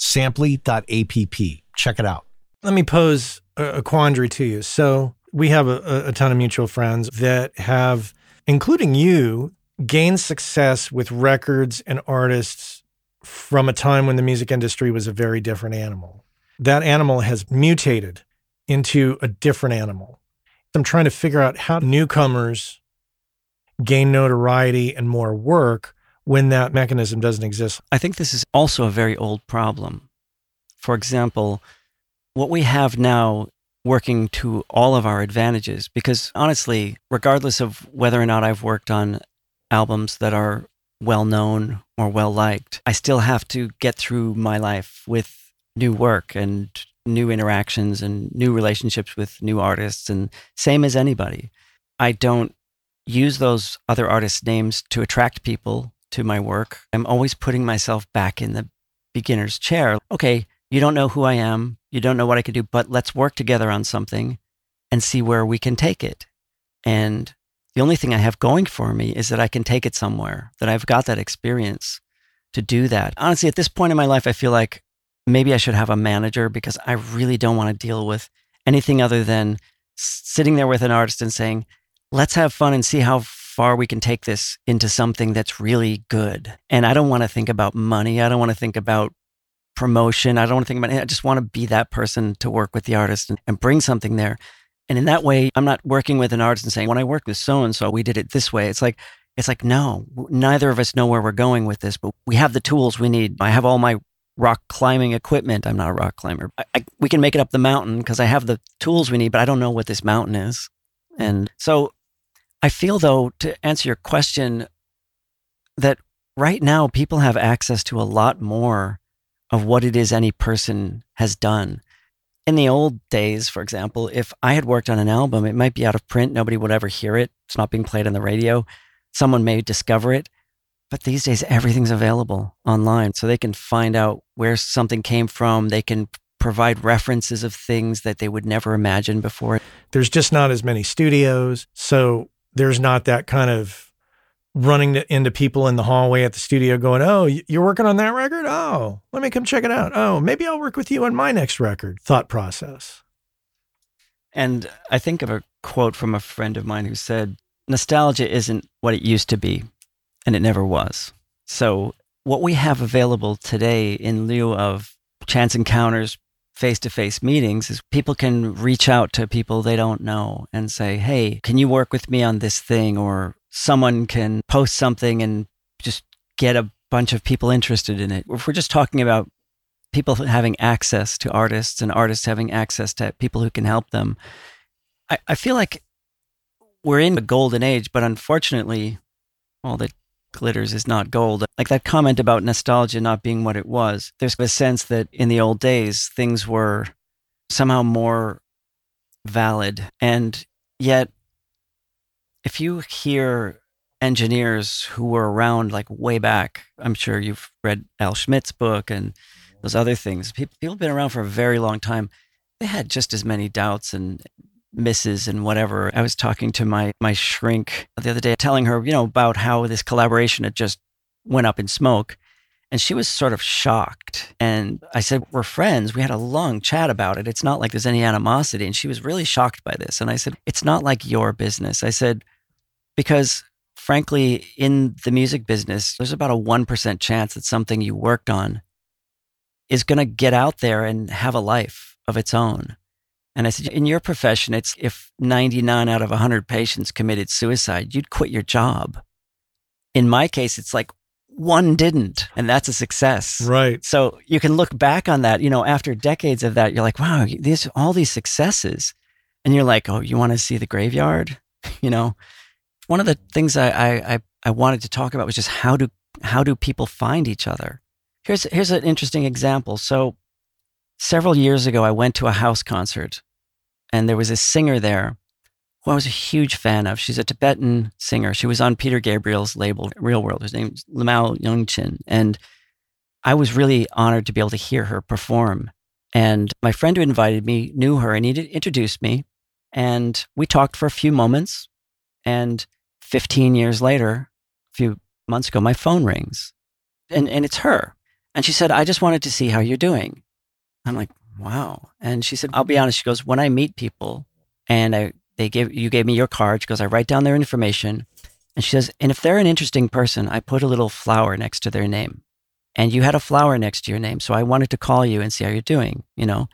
Samply.app. Check it out. Let me pose a, a quandary to you. So, we have a, a ton of mutual friends that have, including you, gained success with records and artists from a time when the music industry was a very different animal. That animal has mutated into a different animal. I'm trying to figure out how newcomers gain notoriety and more work when that mechanism doesn't exist. I think this is also a very old problem. For example, what we have now working to all of our advantages, because honestly, regardless of whether or not I've worked on albums that are well known or well liked, I still have to get through my life with new work and new interactions and new relationships with new artists and same as anybody. I don't use those other artists' names to attract people to my work. I'm always putting myself back in the beginner's chair. Okay, you don't know who I am, you don't know what I can do, but let's work together on something and see where we can take it. And the only thing I have going for me is that I can take it somewhere, that I've got that experience to do that. Honestly, at this point in my life, I feel like maybe I should have a manager because I really don't want to deal with anything other than sitting there with an artist and saying, let's have fun and see how far we can take this into something that's really good. And I don't want to think about money. I don't want to think about promotion. I don't want to think about it. I just want to be that person to work with the artist and, and bring something there. And in that way, I'm not working with an artist and saying, when I worked with so and so, we did it this way. It's like, it's like, no, neither of us know where we're going with this, but we have the tools we need. I have all my rock climbing equipment. I'm not a rock climber. I, I, we can make it up the mountain because I have the tools we need, but I don't know what this mountain is. And so I feel, though, to answer your question, that right now people have access to a lot more of what it is any person has done. In the old days, for example, if I had worked on an album, it might be out of print. Nobody would ever hear it. It's not being played on the radio. Someone may discover it. But these days, everything's available online. So they can find out where something came from. They can provide references of things that they would never imagine before. There's just not as many studios. So there's not that kind of running to, into people in the hallway at the studio going, Oh, you're working on that record? Oh, let me come check it out. Oh, maybe I'll work with you on my next record. Thought process. And I think of a quote from a friend of mine who said, Nostalgia isn't what it used to be and it never was. So, what we have available today in lieu of chance encounters, face to face meetings, is people can reach out to people they don't know and say, Hey, can you work with me on this thing? Or someone can post something and just get a bunch of people interested in it. If we're just talking about people having access to artists and artists having access to people who can help them, I, I feel like we're in a golden age, but unfortunately, well, the glitters is not gold. Like that comment about nostalgia not being what it was. There's a sense that in the old days, things were somehow more valid. And yet, if you hear engineers who were around like way back, I'm sure you've read Al Schmitt's book and those other things. People, people have been around for a very long time. They had just as many doubts and misses and whatever. I was talking to my my shrink the other day, telling her, you know, about how this collaboration had just went up in smoke. And she was sort of shocked. And I said, We're friends. We had a long chat about it. It's not like there's any animosity. And she was really shocked by this. And I said, It's not like your business. I said, Because frankly, in the music business, there's about a 1% chance that something you worked on is going to get out there and have a life of its own. And I said, in your profession, it's if 99 out of 100 patients committed suicide, you'd quit your job. In my case, it's like one didn't, and that's a success. Right. So you can look back on that, you know, after decades of that, you're like, wow, these all these successes. And you're like, oh, you want to see the graveyard? you know, one of the things I, I, I wanted to talk about was just how do how do people find each other? Here's here's an interesting example. So several years ago, I went to a house concert, and there was a singer there who I was a huge fan of. She's a Tibetan singer. She was on Peter Gabriel's label, Real World. Her name's Lhamo Yungchen. And I was really honored to be able to hear her perform. And my friend who invited me knew her and he introduced me. And we talked for a few moments. And 15 years later, a few months ago, my phone rings and, and it's her. And she said, I just wanted to see how you're doing. I'm like, wow. And she said, I'll be mm-hmm. honest. She goes, when I meet people and I, they give, you gave me your card. She goes, I write down their information. And she says, and if they're an interesting person, I put a little flower next to their name. And you had a flower next to your name. So I wanted to call you and see how you're doing, you know?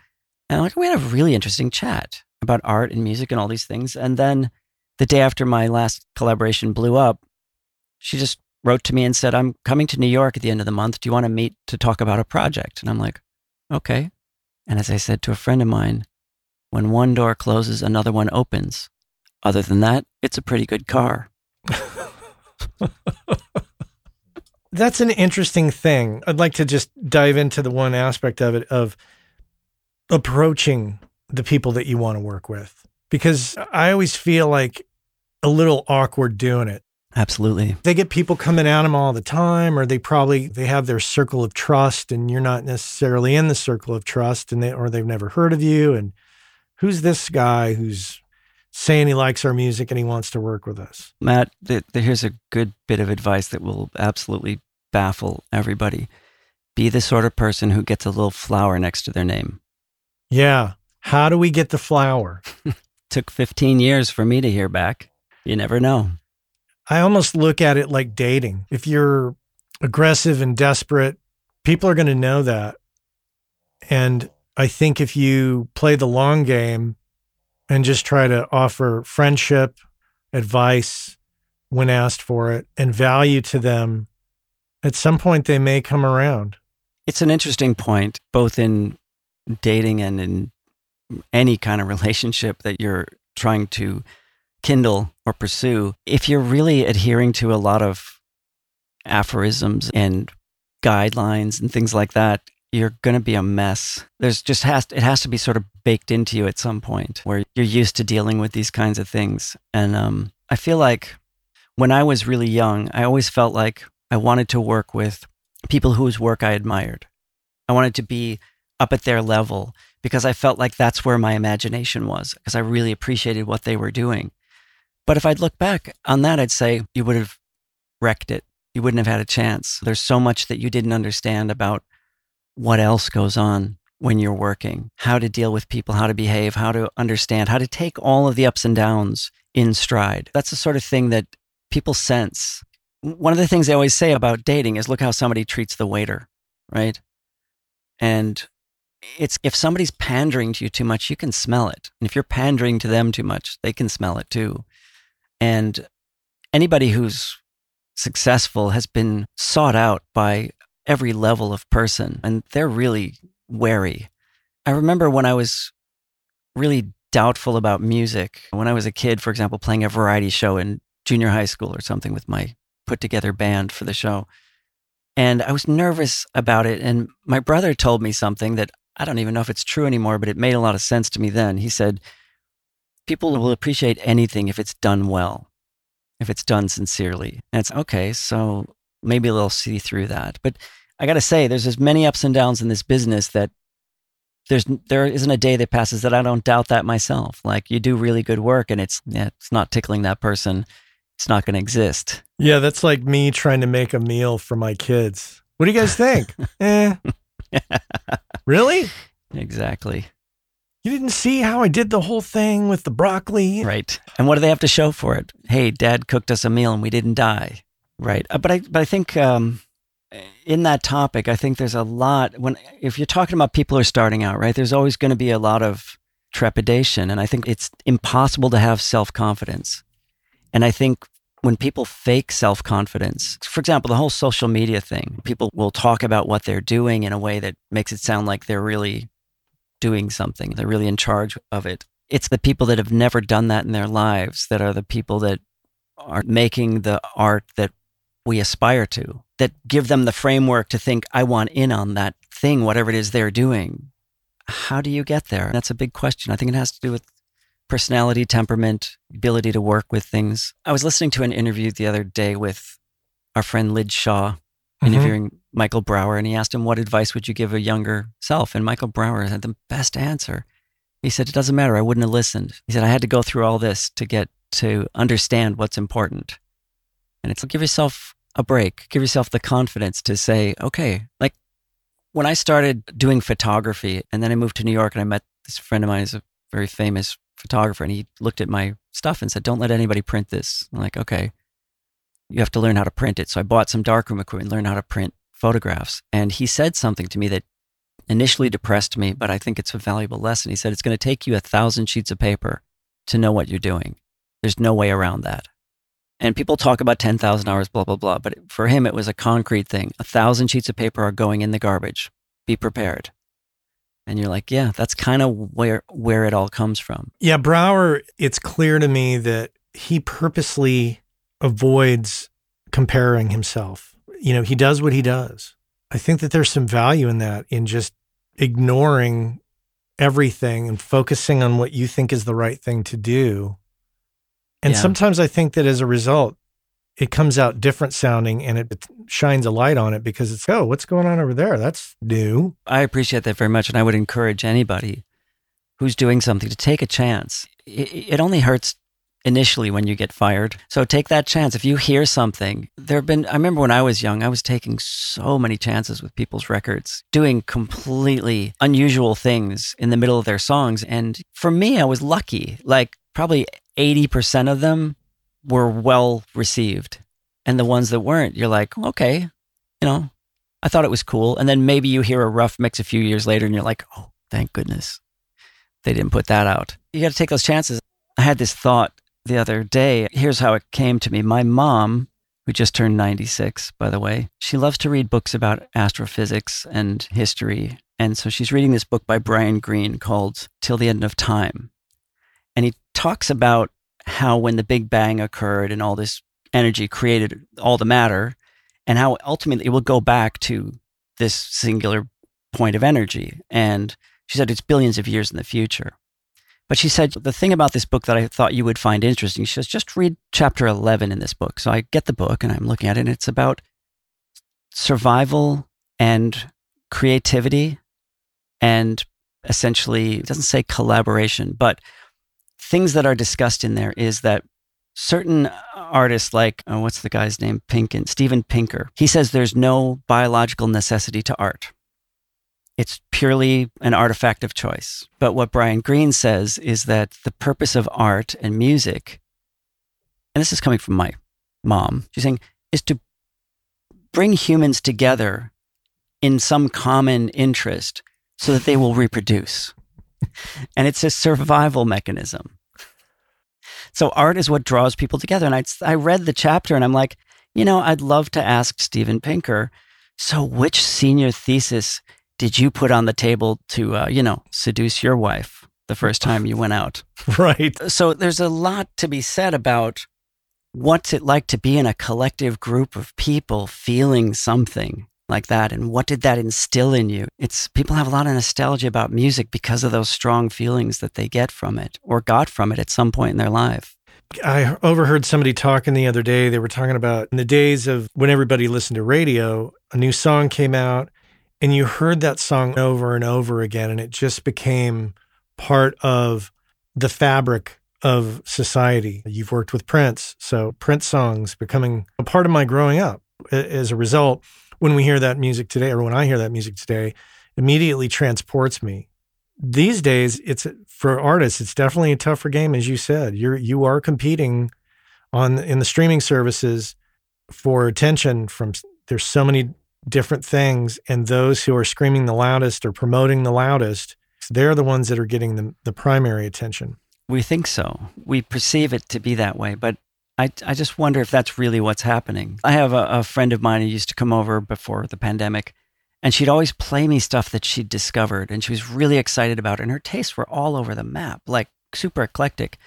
And I'm like, we had a really interesting chat about art and music and all these things. And then the day after my last collaboration blew up, she just wrote to me and said, I'm coming to New York at the end of the month. Do you want to meet to talk about a project? And I'm like, okay. And as I said to a friend of mine, when one door closes, another one opens. Other than that, it's a pretty good car. That's an interesting thing. I'd like to just dive into the one aspect of it of approaching the people that you want to work with because I always feel like a little awkward doing it. Absolutely. They get people coming at them all the time, or they probably they have their circle of trust, and you're not necessarily in the circle of trust, and they or they've never heard of you. And who's this guy who's saying he likes our music and he wants to work with us? Matt, th- th- here's a good bit of advice that will absolutely baffle everybody. Be the sort of person who gets a little flower next to their name. Yeah. How do we get the flower? Took 15 years for me to hear back. You never know. I almost look at it like dating. If you're aggressive and desperate, people are going to know that. And I think if you play the long game and just try to offer friendship, advice when asked for it, and value to them, at some point they may come around. It's an interesting point, both in dating and in any kind of relationship that you're trying to kindle or pursue, if you're really adhering to a lot of aphorisms and guidelines and things like that, you're going to be a mess. There's just has it has to be sort of baked into you at some point where you're used to dealing with these kinds of things. And um, I feel like when I was really young, I always felt like I wanted to work with people whose work I admired. I wanted to be up at their level because I felt like that's where my imagination was because I really appreciated what they were doing. But if I'd look back on that, I'd say you would have wrecked it. You wouldn't have had a chance. There's so much that you didn't understand about what else goes on when you're working, how to deal with people, how to behave, how to understand, how to take all of the ups and downs in stride. That's the sort of thing that people sense. One of the things they always say about dating is look how somebody treats the waiter, right? And it's if somebody's pandering to you too much, you can smell it. And if you're pandering to them too much, they can smell it too. And anybody who's successful has been sought out by every level of person, and they're really wary. I remember when I was really doubtful about music, when I was a kid, for example, playing a variety show in junior high school or something with my put together band for the show. And I was nervous about it. And my brother told me something that I don't even know if it's true anymore, but it made a lot of sense to me then. He said, people will appreciate anything if it's done well, if it's done sincerely. And it's okay, so maybe they'll see through that. But I got to say, there's as many ups and downs in this business that there's there isn't a day that passes that I don't doubt that myself. Like you do really good work, and it's yeah, it's not tickling that person. It's not going to exist. Yeah, that's like me trying to make a meal for my kids. What do you guys think? eh. really? Exactly. You didn't see how I did the whole thing with the broccoli? Right. And what do they have to show for it? Hey, dad cooked us a meal and we didn't die. Right. Uh, but I, but I think um, in that topic, I think there's a lot when, if you're talking about people who are starting out, right, there's always going to be a lot of trepidation. And I think it's impossible to have self confidence. And I think when people fake self confidence, for example, the whole social media thing, people will talk about what they're doing in a way that makes it sound like they're really doing something, they're really in charge of it. It's the people that have never done that in their lives that are the people that are making the art that we aspire to, that give them the framework to think, I want in on that thing, whatever it is they're doing. How do you get there? That's a big question. I think it has to do with personality, temperament, ability to work with things. I was listening to an interview the other day with our friend Lij Shaw, mm-hmm. interviewing Michael Brauer, and he asked him, What advice would you give a younger self? And Michael Brauer had the best answer. He said, It doesn't matter. I wouldn't have listened. He said, I had to go through all this to get to understand what's important. And it's give yourself a break, give yourself the confidence to say, okay, like when I started doing photography and then I moved to New York and I met this friend of mine who's a very famous photographer and he looked at my stuff and said, don't let anybody print this. I'm like, okay, you have to learn how to print it. So I bought some darkroom equipment, learned how to print photographs. And he said something to me that initially depressed me, but I think it's a valuable lesson. He said, it's going to take you a thousand sheets of paper to know what you're doing. There's no way around that. And people talk about 10,000 hours, blah, blah, blah. But for him, it was a concrete thing. A thousand sheets of paper are going in the garbage. Be prepared. And you're like, yeah, that's kind of where, where it all comes from. Yeah. Brauer, it's clear to me that he purposely avoids comparing himself. You know, he does what he does. I think that there's some value in that, in just ignoring everything and focusing on what you think is the right thing to do and yeah. sometimes I think that as a result, it comes out different sounding and it shines a light on it because it's, oh, what's going on over there? That's new. I appreciate that very much. And I would encourage anybody who's doing something to take a chance. It, it only hurts initially when you get fired. So take that chance. If you hear something, there have been, I remember when I was young, I was taking so many chances with people's records, doing completely unusual things in the middle of their songs. And for me, I was lucky. Like probably 80% of them were well received. And the ones that weren't, you're like, okay, you know, I thought it was cool. And then maybe you hear a rough mix a few years later and you're like, oh, thank goodness they didn't put that out. You got to take those chances. I had this thought the other day. Here's how it came to me. My mom, who just turned 96, by the way, she loves to read books about astrophysics and history. And so she's reading this book by Brian Greene called Till the End of Time. And he talks about how when the Big Bang occurred and all this energy created all the matter, and how ultimately it will go back to this singular point of energy. And she said it's billions of years in the future. But she said the thing about this book that I thought you would find interesting, she says, just read chapter 11 in this book. So I get the book and I'm looking at it, and it's about survival and creativity and essentially, it doesn't say collaboration, but things that are discussed in there is that certain artists like oh, what's the guy's name Pinkin Steven Pinker he says there's no biological necessity to art it's purely an artifact of choice but what Brian Greene says is that the purpose of art and music and this is coming from my mom she's saying is to bring humans together in some common interest so that they will reproduce and it's a survival mechanism. So art is what draws people together. And I, I read the chapter and I'm like, you know, I'd love to ask Steven Pinker. So, which senior thesis did you put on the table to, uh, you know, seduce your wife the first time you went out? Right. So, there's a lot to be said about what's it like to be in a collective group of people feeling something like that and what did that instill in you it's people have a lot of nostalgia about music because of those strong feelings that they get from it or got from it at some point in their life i overheard somebody talking the other day they were talking about in the days of when everybody listened to radio a new song came out and you heard that song over and over again and it just became part of the fabric of society you've worked with prince so prince songs becoming a part of my growing up as a result when we hear that music today, or when I hear that music today, immediately transports me. These days, it's for artists, it's definitely a tougher game, as you said. You're you are competing on in the streaming services for attention from there's so many different things, and those who are screaming the loudest or promoting the loudest. They're the ones that are getting the, the primary attention. We think so. We perceive it to be that way, but I, I just wonder if that's really what's happening. I have a, a friend of mine who used to come over before the pandemic, and she'd always play me stuff that she'd discovered, and she was really excited about it. And her tastes were all over the map, like super eclectic.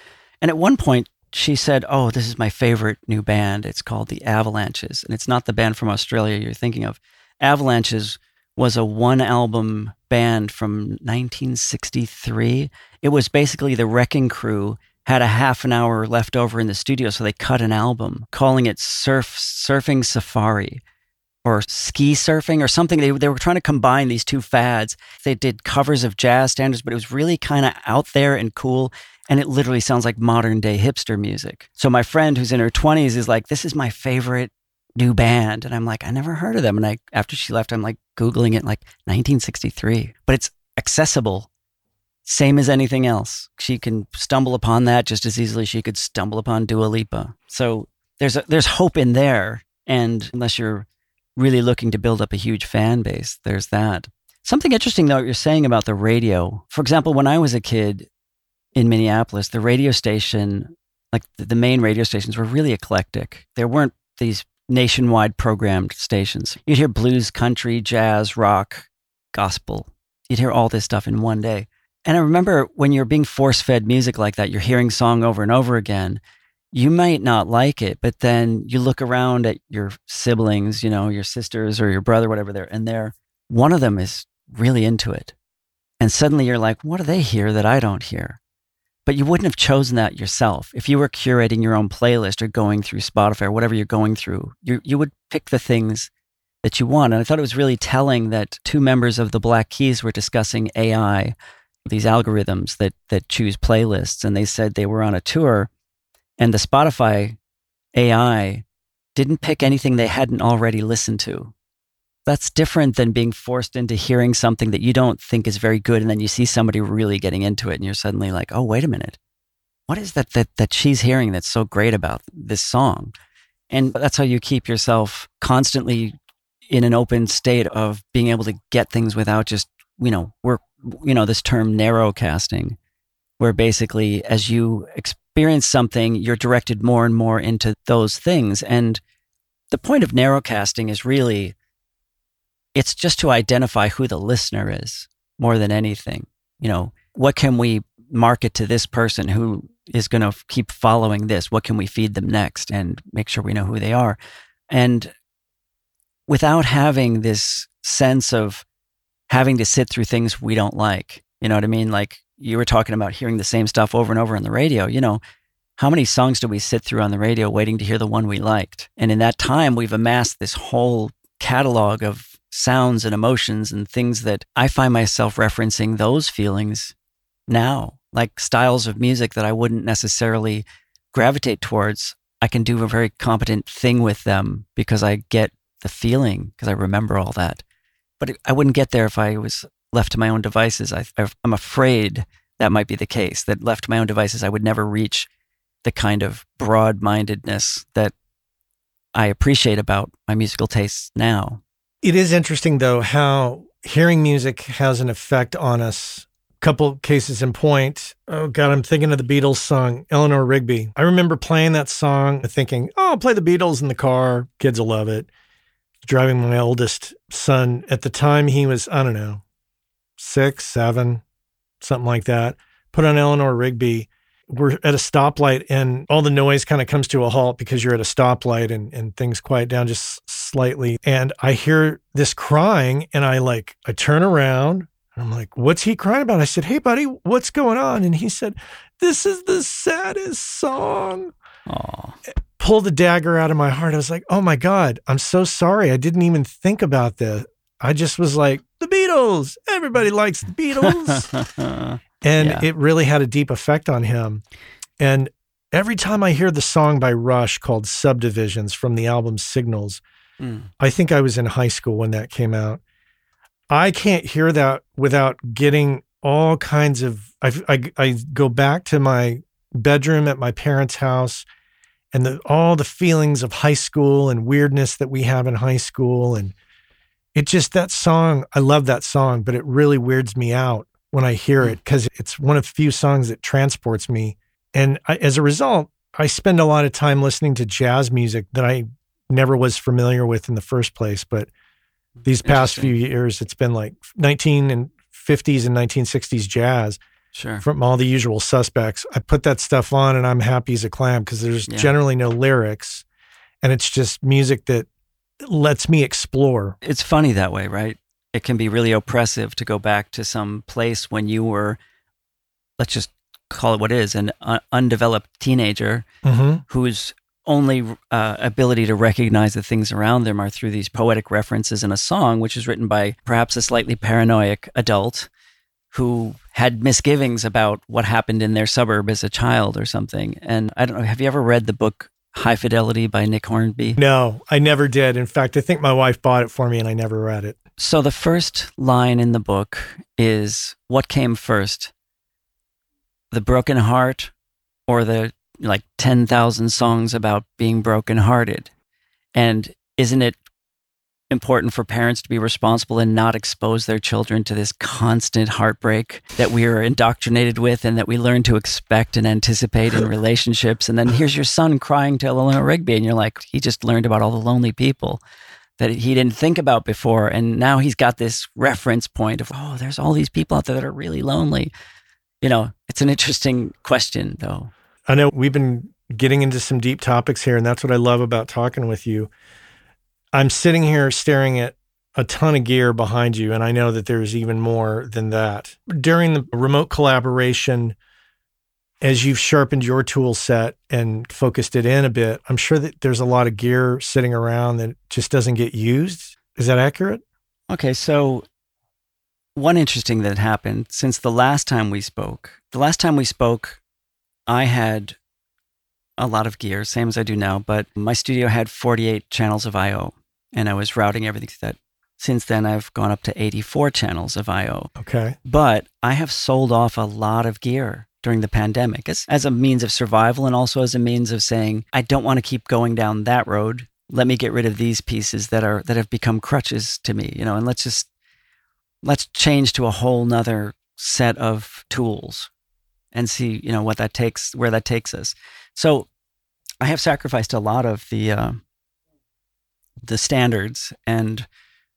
And at one point, she said, Oh, this is my favorite new band. It's called the Avalanches. And it's not the band from Australia you're thinking of. Avalanches was a one album band from 1963. It was basically the Wrecking Crew had a half an hour left over in the studio, so they cut an album calling it Surf Surfing Safari or ski surfing or something. They, they were trying to combine these two fads. They did covers of jazz standards, but it was really kind of out there and cool. And it literally sounds like modern day hipster music. So my friend who's in her 20s is like, this is my favorite new band. And I'm like, I never heard of them. And I, after she left, I'm like Googling it like 1963, but it's accessible. Same as anything else. She can stumble upon that just as easily she could stumble upon Dua Lipa. So there's a, there's hope in there. And unless you're really looking to build up a huge fan base, there's that. Something interesting though, you're saying about the radio. For example, when I was a kid in Minneapolis, the radio station, like the main radio stations, were really eclectic. There weren't these nationwide programmed stations. You'd hear blues, country, jazz, rock, gospel. You'd hear all this stuff in one day. And I remember when you're being force fed music like that, you're hearing song over and over again. You might not like it, but then you look around at your siblings, you know, your sisters or your brother, whatever they're, and they're, one of them is really into it. And suddenly you're like, what do they hear that I don't hear? But you wouldn't have chosen that yourself. If you were curating your own playlist or going through Spotify or whatever you're going through, you, you would pick the things that you want. And I thought it was really telling that two members of the Black Keys were discussing AI, these algorithms that, that choose playlists. And they said they were on a tour and the Spotify AI didn't pick anything they hadn't already listened to. That's different than being forced into hearing something that you don't think is very good and then you see somebody really getting into it and you're suddenly like oh wait a minute. What is that that, that she's hearing that's so great about this song? And that's how you keep yourself constantly in an open state of being able to get things without just you know we're you know this term narrow casting, where basically as you experience something you're directed more and more into those things and the point of narrowcasting is really it's just to identify who the listener is more than anything. You know, what can we market to this person who is going to keep following this? What can we feed them next and make sure we know who they are? And without having this sense of having to sit through things we don't like, you know what I mean? Like you were talking about hearing the same stuff over and over on the radio, you know, how many songs do we sit through on the radio waiting to hear the one we liked? And in that time, we've amassed this whole catalog of sounds and emotions and things that I find myself referencing those feelings now, like styles of music that I wouldn't necessarily gravitate towards. I can do a very competent thing with them because I get the feeling, because I remember all that. But I wouldn't get there if I was left to my own devices. I, I'm afraid that might be the case, that left to my own devices, I would never reach the kind of broad mindedness that I appreciate about my musical tastes now. It is interesting, though, how hearing music has an effect on us. A couple cases in point. Oh God, I'm thinking of the Beatles song Eleanor Rigby. I remember playing that song, thinking, "Oh, I'll play the Beatles in the car. Kids will love it." Driving my oldest son at the time, he was I don't know, six, seven, something like that. Put on Eleanor Rigby, we're at a stoplight and all the noise kind of comes to a halt because you're at a stoplight and, and things quiet down just slightly. And I hear this crying and I like, I turn around and I'm like, what's he crying about? I said, Hey buddy, what's going on? And he said, this is the saddest song. Aww. Pulled the dagger out of my heart. I was like, oh my God, I'm so sorry. I didn't even think about this. I just was like, the Beatles. Everybody likes the Beatles. And yeah. it really had a deep effect on him. And every time I hear the song by Rush called Subdivisions from the album Signals, mm. I think I was in high school when that came out. I can't hear that without getting all kinds of. I, I, I go back to my bedroom at my parents' house and the, all the feelings of high school and weirdness that we have in high school. And it just, that song, I love that song, but it really weirds me out when I hear hmm. it because it's one of the few songs that transports me. And I, as a result, I spend a lot of time listening to jazz music that I never was familiar with in the first place. But these past few years, it's been like 19 and 50s and 1960s jazz Sure. from all the usual suspects. I put that stuff on and I'm happy as a clam because there's Yeah. generally no lyrics and it's just music that lets me explore. It's funny that way, right? It can be really oppressive to go back to some place when you were, let's just call it what is, an un- undeveloped teenager Mm-hmm. whose only uh, ability to recognize the things around them are through these poetic references in a song, which is written by perhaps a slightly paranoid adult who had misgivings about what happened in their suburb as a child or something. And I don't know, have you ever read the book High Fidelity by Nick Hornby? No, I never did. In fact, I think my wife bought it for me and I never read it. So the first line in the book is what came first? The broken heart or the like 10,000 songs about being brokenhearted? And isn't it important for parents to be responsible and not expose their children to this constant heartbreak that we are indoctrinated with and that we learn to expect and anticipate in relationships? And then here's your son crying to Eleanor Rigby, and you're like, he just learned about all the lonely people that he didn't think about before. And now he's got this reference point of, oh, there's all these people out there that are really lonely. You know, it's an interesting question, though. I know we've been getting into some deep topics here, and that's what I love about talking with you. I'm sitting here staring at a ton of gear behind you, and I know that there's even more than that. During the remote collaboration, as you've sharpened your tool set and focused it in a bit, I'm sure that there's a lot of gear sitting around that just doesn't get used. Is that accurate? Okay, so one interesting that happened since the last time we spoke. The last time we spoke, I had a lot of gear, same as I do now, but my studio had 48 channels of I/O, and I was routing everything to that. Since then, I've gone up to 84 channels of I/O. Okay. But I have sold off a lot of gear during the pandemic as, as a means of survival and also as a means of saying, I don't want to keep going down that road. Let me get rid of these pieces that are that have become crutches to me, you know, and let's just let's change to a whole nother set of tools and see, you know, what that takes, where that takes us. So I have sacrificed a lot of the uh, the standards and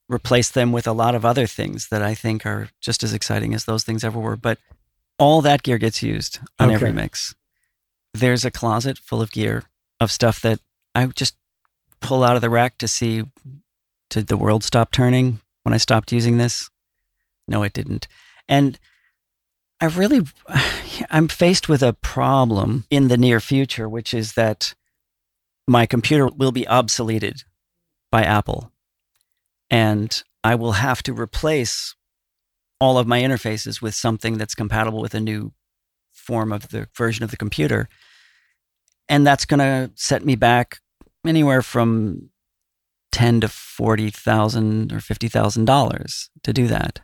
replace them with a lot of other things that I think are just as exciting as those things ever were. But all that gear gets used on every mix. There's a closet full of gear of stuff that I just pull out of the rack to see did the world stop turning when I stopped using this? No, it didn't. And I really, I'm faced with a problem in the near future, which is that my computer will be obsoleted by Apple. And I will have to replace all of my interfaces with something that's compatible with a new form of the version of the computer. And that's going to set me back anywhere from ten to forty thousand or fifty thousand dollars to do that.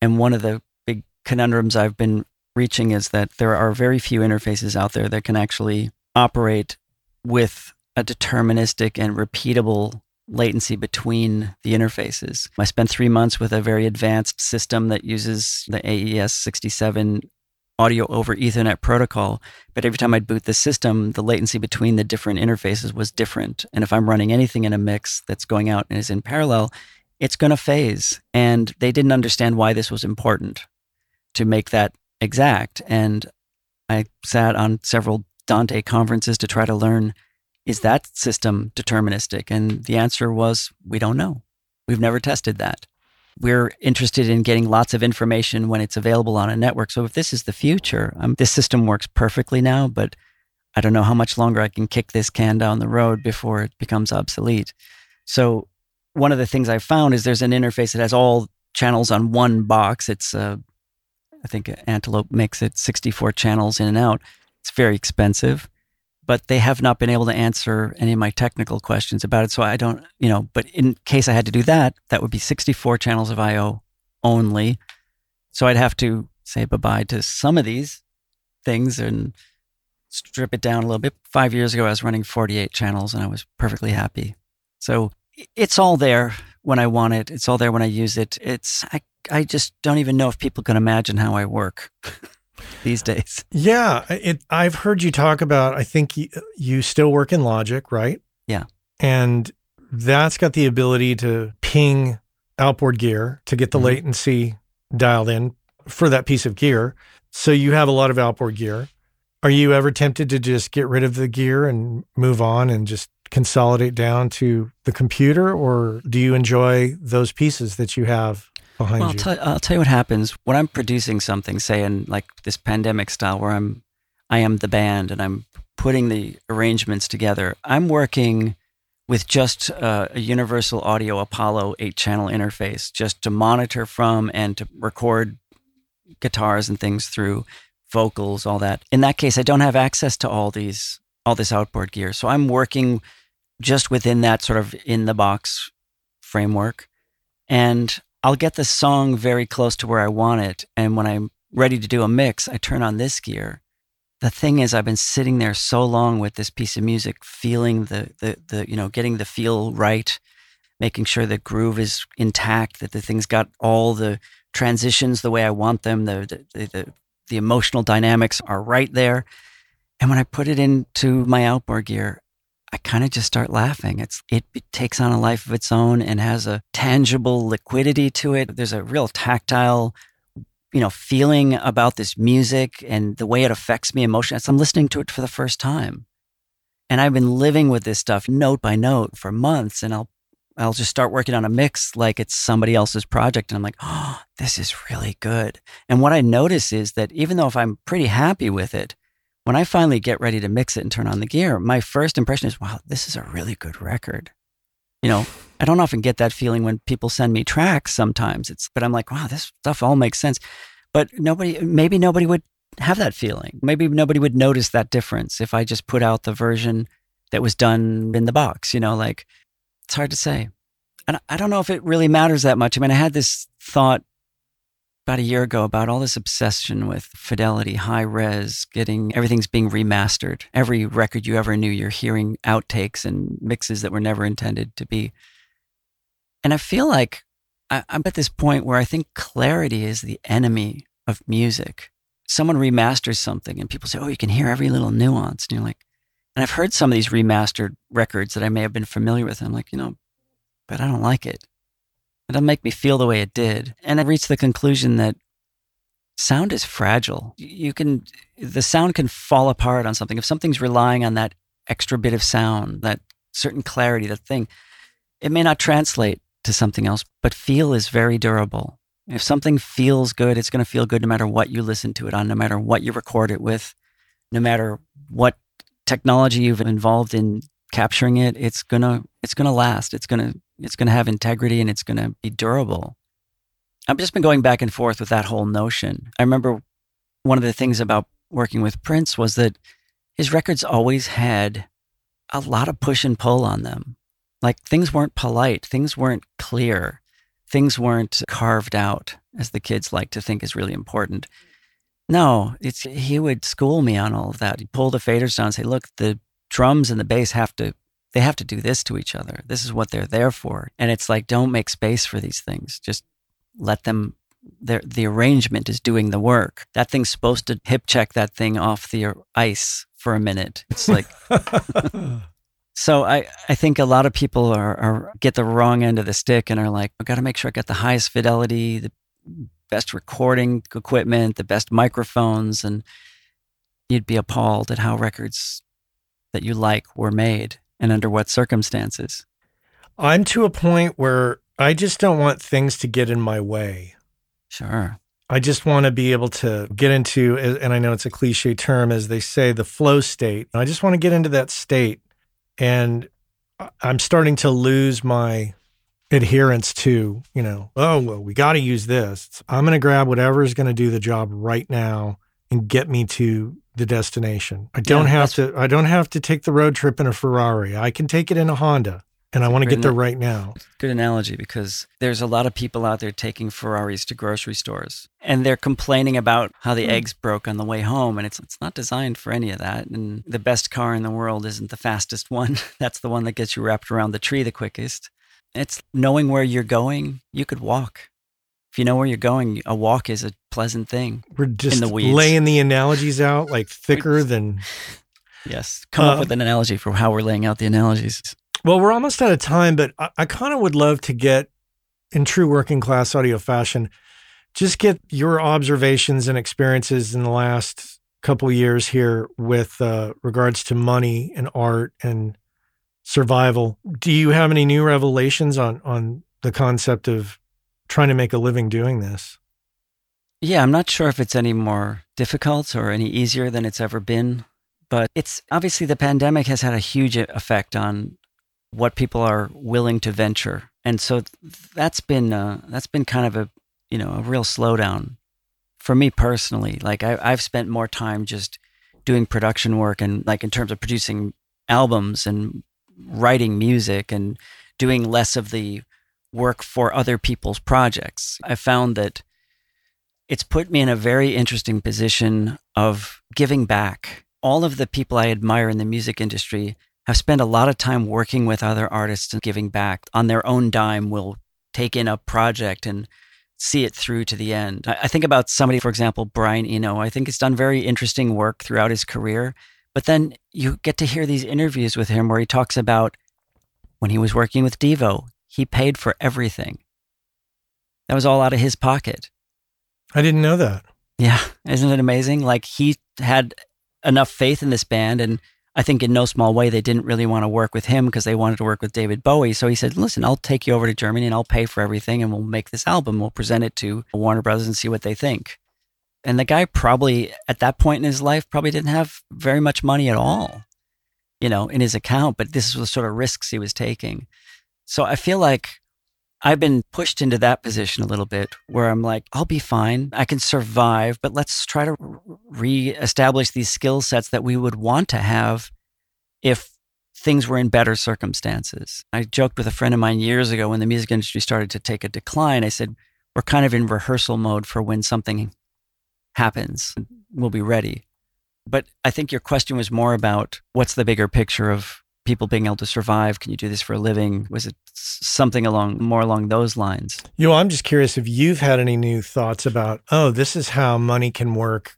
And one of the big conundrums I've been reaching is that there are very few interfaces out there that can actually operate with a deterministic and repeatable latency between the interfaces. I spent three months with a very advanced system that uses the AES 67 audio over Ethernet protocol. But every time I'd boot the system, the latency between the different interfaces was different. And if I'm running anything in a mix that's going out and is in parallel, it's going to phase. And they didn't understand why this was important to make that exact. And I sat on several Dante conferences to try to learn is that system deterministic? And the answer was we don't know. We've never tested that. We're interested in getting lots of information when it's available on a network. So if this is the future, um, this system works perfectly now, but I don't know how much longer I can kick this can down the road before it becomes obsolete. So one of the things I found is there's an interface that has all channels on one box. It's, uh, I think Antelope makes it 64 channels in and out. It's very expensive but they have not been able to answer any of my technical questions about it. So I don't, you know, but in case I had to do that, that would be 64 channels of IO only. So I'd have to say bye bye to some of these things and strip it down a little bit. Five years ago, I was running 48 channels and I was perfectly happy. So it's all there. when I want it. It's all there when I use it. It's I I just don't even know if people can imagine how I work these days. Yeah, it. I've heard you talk about. I think you, you still work in Logic, right? Yeah. And that's got the ability to ping outboard gear to get the Mhm. latency dialed in for that piece of gear. So you have a lot of outboard gear. Are you ever tempted to just get rid of the gear and move on and just consolidate down to the computer, or do you enjoy those pieces that you have behind Well, I'll you? tell, I'll tell you what happens when I'm producing something, say in like this pandemic style, where I'm, I am the band and I'm putting the arrangements together. I'm working with just uh, a Universal Audio Apollo eight-channel interface, just to monitor from and to record guitars and things through, vocals, all that. In that case, I don't have access to all these, all this outboard gear, so I'm working just within that sort of in the box framework, and I'll get the song very close to where I want it. And when I'm ready to do a mix, I turn on this gear. The thing is, I've been sitting there so long with this piece of music, feeling the, the, the, you know, getting the feel right, making sure the groove is intact, that the thing's got all the transitions the way I want them, the, the, the, the emotional dynamics are right there. And when I put it into my outboard gear, I kind of just start laughing. It's it, takes on a life of its own and has a tangible liquidity to it. There's a real tactile, you know, feeling about this music and the way it affects me emotionally. I'm listening to it for the first time, and I've been living with this stuff note by note for months, and I'll I'll just start working on a mix like it's somebody else's project, and I'm like, oh, this is really good. And what I notice is that even though if I'm pretty happy with it, when I finally get ready to mix it and turn on the gear, my first impression is, wow, this is a really good record. You know, I don't often get that feeling when people send me tracks sometimes. It's, but I'm like, wow, this stuff all makes sense. But nobody, maybe nobody would have that feeling. Maybe nobody would notice that difference if I just put out the version that was done in the box, you know, like it's hard to say. And I don't know if it really matters that much. I mean, I had this thought about a year ago about all this obsession with fidelity, high res, getting everything's being remastered. Every record you ever knew, you're hearing outtakes and mixes that were never intended to be. And I feel like I, I'm at this point where I think clarity is the enemy of music. Someone remasters something and people say, oh, you can hear every little nuance. And you're like, and I've heard some of these remastered records that I may have been familiar with. I'm like, you know, but I don't like it. It doesn't make me feel the way it did. And I reached the conclusion that sound is fragile. You can, the sound can fall apart on something. If something's relying on that extra bit of sound, that certain clarity, that thing, it may not translate to something else, but feel is very durable. If something feels good, it's going to feel good no matter what you listen to it on, no matter what you record it with, no matter what technology you've involved in capturing it, it's going to, it's going to last. It's going to, it's going to have integrity and it's going to be durable. I've just been going back and forth with that whole notion. I remember one of the things about working with Prince was that his records always had a lot of push and pull on them. Like things weren't polite, things weren't clear, things weren't carved out, as the kids like to think is really important. No, it's he would school me on all of that. He'd pull the faders down and say, look, the drums and the bass have to they have to do this to each other. This is what they're there for. And it's like, don't make space for these things. Just let them, the, the arrangement is doing the work. That thing's supposed to hip check that thing off the er, ice for a minute. It's like, so I, I think a lot of people are, are get the wrong end of the stick and are like, I got to make sure I got the highest fidelity, the best recording equipment, the best microphones. And you'd be appalled at how records that you like were made and under what circumstances. I'm to a point where I just don't want things to get in my way. Sure. I just want to be able to get into, and I know it's a cliche term, as they say, the flow state. I just want to get into that state. And I'm starting to lose my adherence to, you know, oh, well, we got to use this. I'm going to grab whatever is going to do the job right now and get me to the destination. I don't Yeah, have to, I don't have to take the road trip in a Ferrari. I can take it in a Honda and I want to get there right now. Good analogy because there's a lot of people out there taking Ferraris to grocery stores and they're complaining about how the Hmm. eggs broke on the way home and it's it's not designed for any of that and the best car in the world isn't the fastest one. That's the one that gets you wrapped around the tree the quickest. It's knowing where you're going. You could walk. You know where you're going, a walk is a pleasant thing. We're just the laying the analogies out like thicker than. Yes. Come up Um, with an analogy for how we're laying out the analogies. Well, we're almost out of time, but I, I kind of would love to get, in true working class audio fashion, just get your observations and experiences in the last couple years here with uh, regards to money and art and survival. Do you have any new revelations on on the concept of trying to make a living doing this? Yeah, I'm not sure if it's any more difficult or any easier than it's ever been, but it's obviously the pandemic has had a huge effect on what people are willing to venture, and so that's been uh, that's been kind of a you know a real slowdown for me personally. Like I, I've spent more time just doing production work and like in terms of producing albums and writing music and doing less of the work for other people's projects. I found that it's put me in a very interesting position of giving back. All of the people I admire in the music industry have spent a lot of time working with other artists and giving back on their own dime will take in a project and see it through to the end. I, think about somebody, for example, Brian Eno. I think he's done very interesting work throughout his career. But then you get to hear these interviews with him where he talks about when he was working with Devo, he paid for everything. That was all out of his pocket. I didn't know that. Yeah, isn't it amazing? Like he had enough faith in this band, and I think in no small way they didn't really want to work with him because they wanted to work with David Bowie. So he said, "Listen, I'll take you over to Germany and I'll pay for everything, and we'll make this album. We'll present it to Warner Brothers and see what they think." And the guy probably at that point in his life probably didn't have very much money at all, you know, in his account. But this was the sort of risks he was taking. So I feel like I've been pushed into that position a little bit where I'm like, I'll be fine. I can survive, but let's try to re-establish these skill sets that we would want to have if things were in better circumstances. I joked with a friend of mine years ago when the music industry started to take a decline. I said, we're kind of in rehearsal mode for when something happens. We'll be ready. But I think your question was more about what's the bigger picture of people being able to survive? Can you do this for a living? Was it something along more along those lines? You know, I'm just curious if you've had any new thoughts about, oh, this is how money can work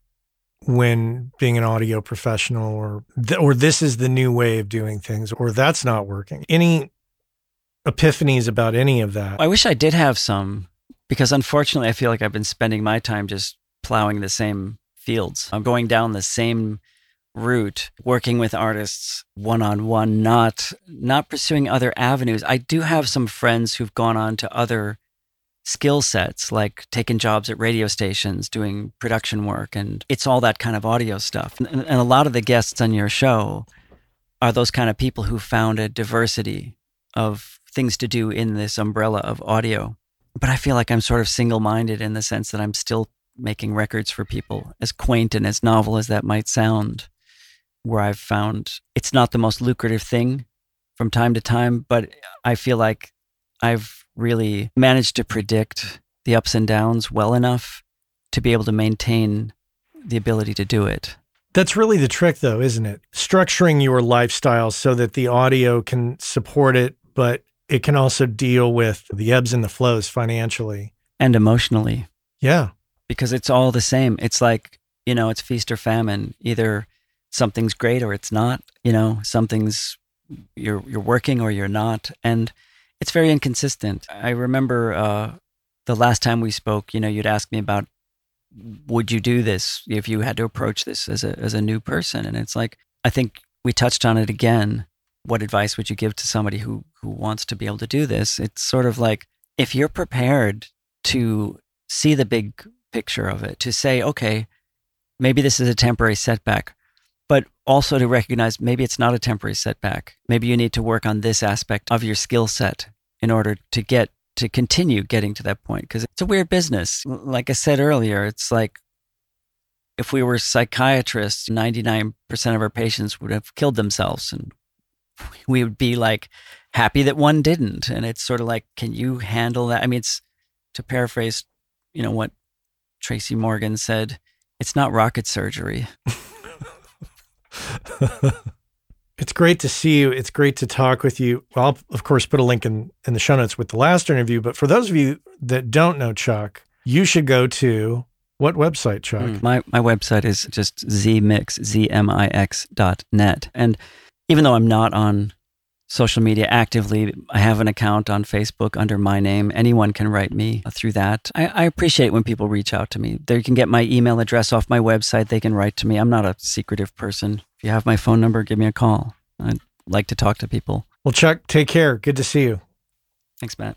when being an audio professional, or th- or this is the new way of doing things, or that's not working. Any epiphanies about any of that? I wish I did have some because unfortunately I feel like I've been spending my time just plowing the same fields. I'm going down the same route, working with artists one on one, not not pursuing other avenues. I do have some friends who've gone on to other skill sets like taking jobs at radio stations, doing production work and it's all that kind of audio stuff. And, and a lot of the guests on your show are those kind of people who found a diversity of things to do in this umbrella of audio. But I feel like I'm sort of single minded in the sense that I'm still making records for people, as quaint and as novel as that might sound, where I've found it's not the most lucrative thing from time to time, but I feel like I've really managed to predict the ups and downs well enough to be able to maintain the ability to do it. That's really the trick, though, isn't it? Structuring your lifestyle so that the audio can support it, but it can also deal with the ebbs and the flows financially. And emotionally, Yeah. because it's all the same. It's like, you know, it's feast or famine. Either something's great or it's not, you know, something's you're you're working or you're not. And it's very inconsistent. I remember uh the last time we spoke, you know, you'd ask me about would you do this if you had to approach this as a as a new person? And it's like I think we touched on it again. What advice would you give to somebody who who wants to be able to do this? It's sort of like if you're prepared to see the big picture of it, to say, okay, maybe this is a temporary setback, but also to recognize maybe it's not a temporary setback. Maybe you need to work on this aspect of your skill set in order to get to continue getting to that point because it's a weird business. Like I said earlier, it's like if we were psychiatrists, 99% of our patients would have killed themselves and we would be like happy that one didn't. And it's sort of like, can you handle that? I mean, it's to paraphrase, you know, what Tracy Morgan said, it's not rocket surgery. It's great to see you. It's great to talk with you. Well, I'll, of course, put a link in, in the show notes with the last interview. But for those of you that don't know Chuck, you should go to what website, Chuck? Mm, my, my website is just zmix, Z-M-I-X dot net. And even though I'm not on social media actively. I have an account on Facebook under my name. Anyone can write me through that. I, I, appreciate when people reach out to me. They can get my email address off my website. They can write to me. I'm not a secretive person. If you have my phone number, give me a call. I'd like to talk to people. Well, Chuck, take care. Good to see you. Thanks, Matt.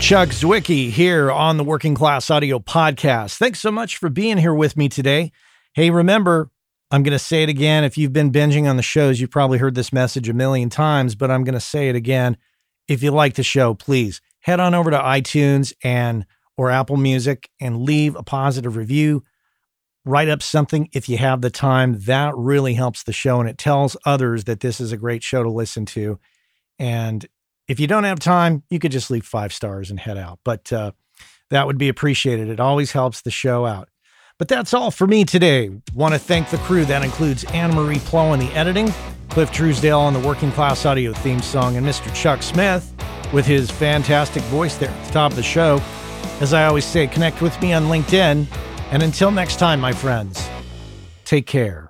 Chuck Zwicky here on the Working Class Audio Podcast. Thanks so much for being here with me today. Hey, remember, I'm going to say it again. If you've been binging on the shows, you've probably heard this message a million times, but I'm going to say it again. If you like the show, please head on over to iTunes and or Apple Music and leave a positive review. Write up something if you have the time. That really helps the show and it tells others that this is a great show to listen to. And if you don't have time, you could just leave five stars and head out. But uh, that would be appreciated. It always helps the show out. But that's all for me today. Want to thank the crew. That includes Anne Marie Plo in the editing, Cliff Truesdale on the Working Class Audio theme song, and Mr. Chuck Smith with his fantastic voice there at the top of the show. As I always say, connect with me on LinkedIn. And until next time, my friends, take care.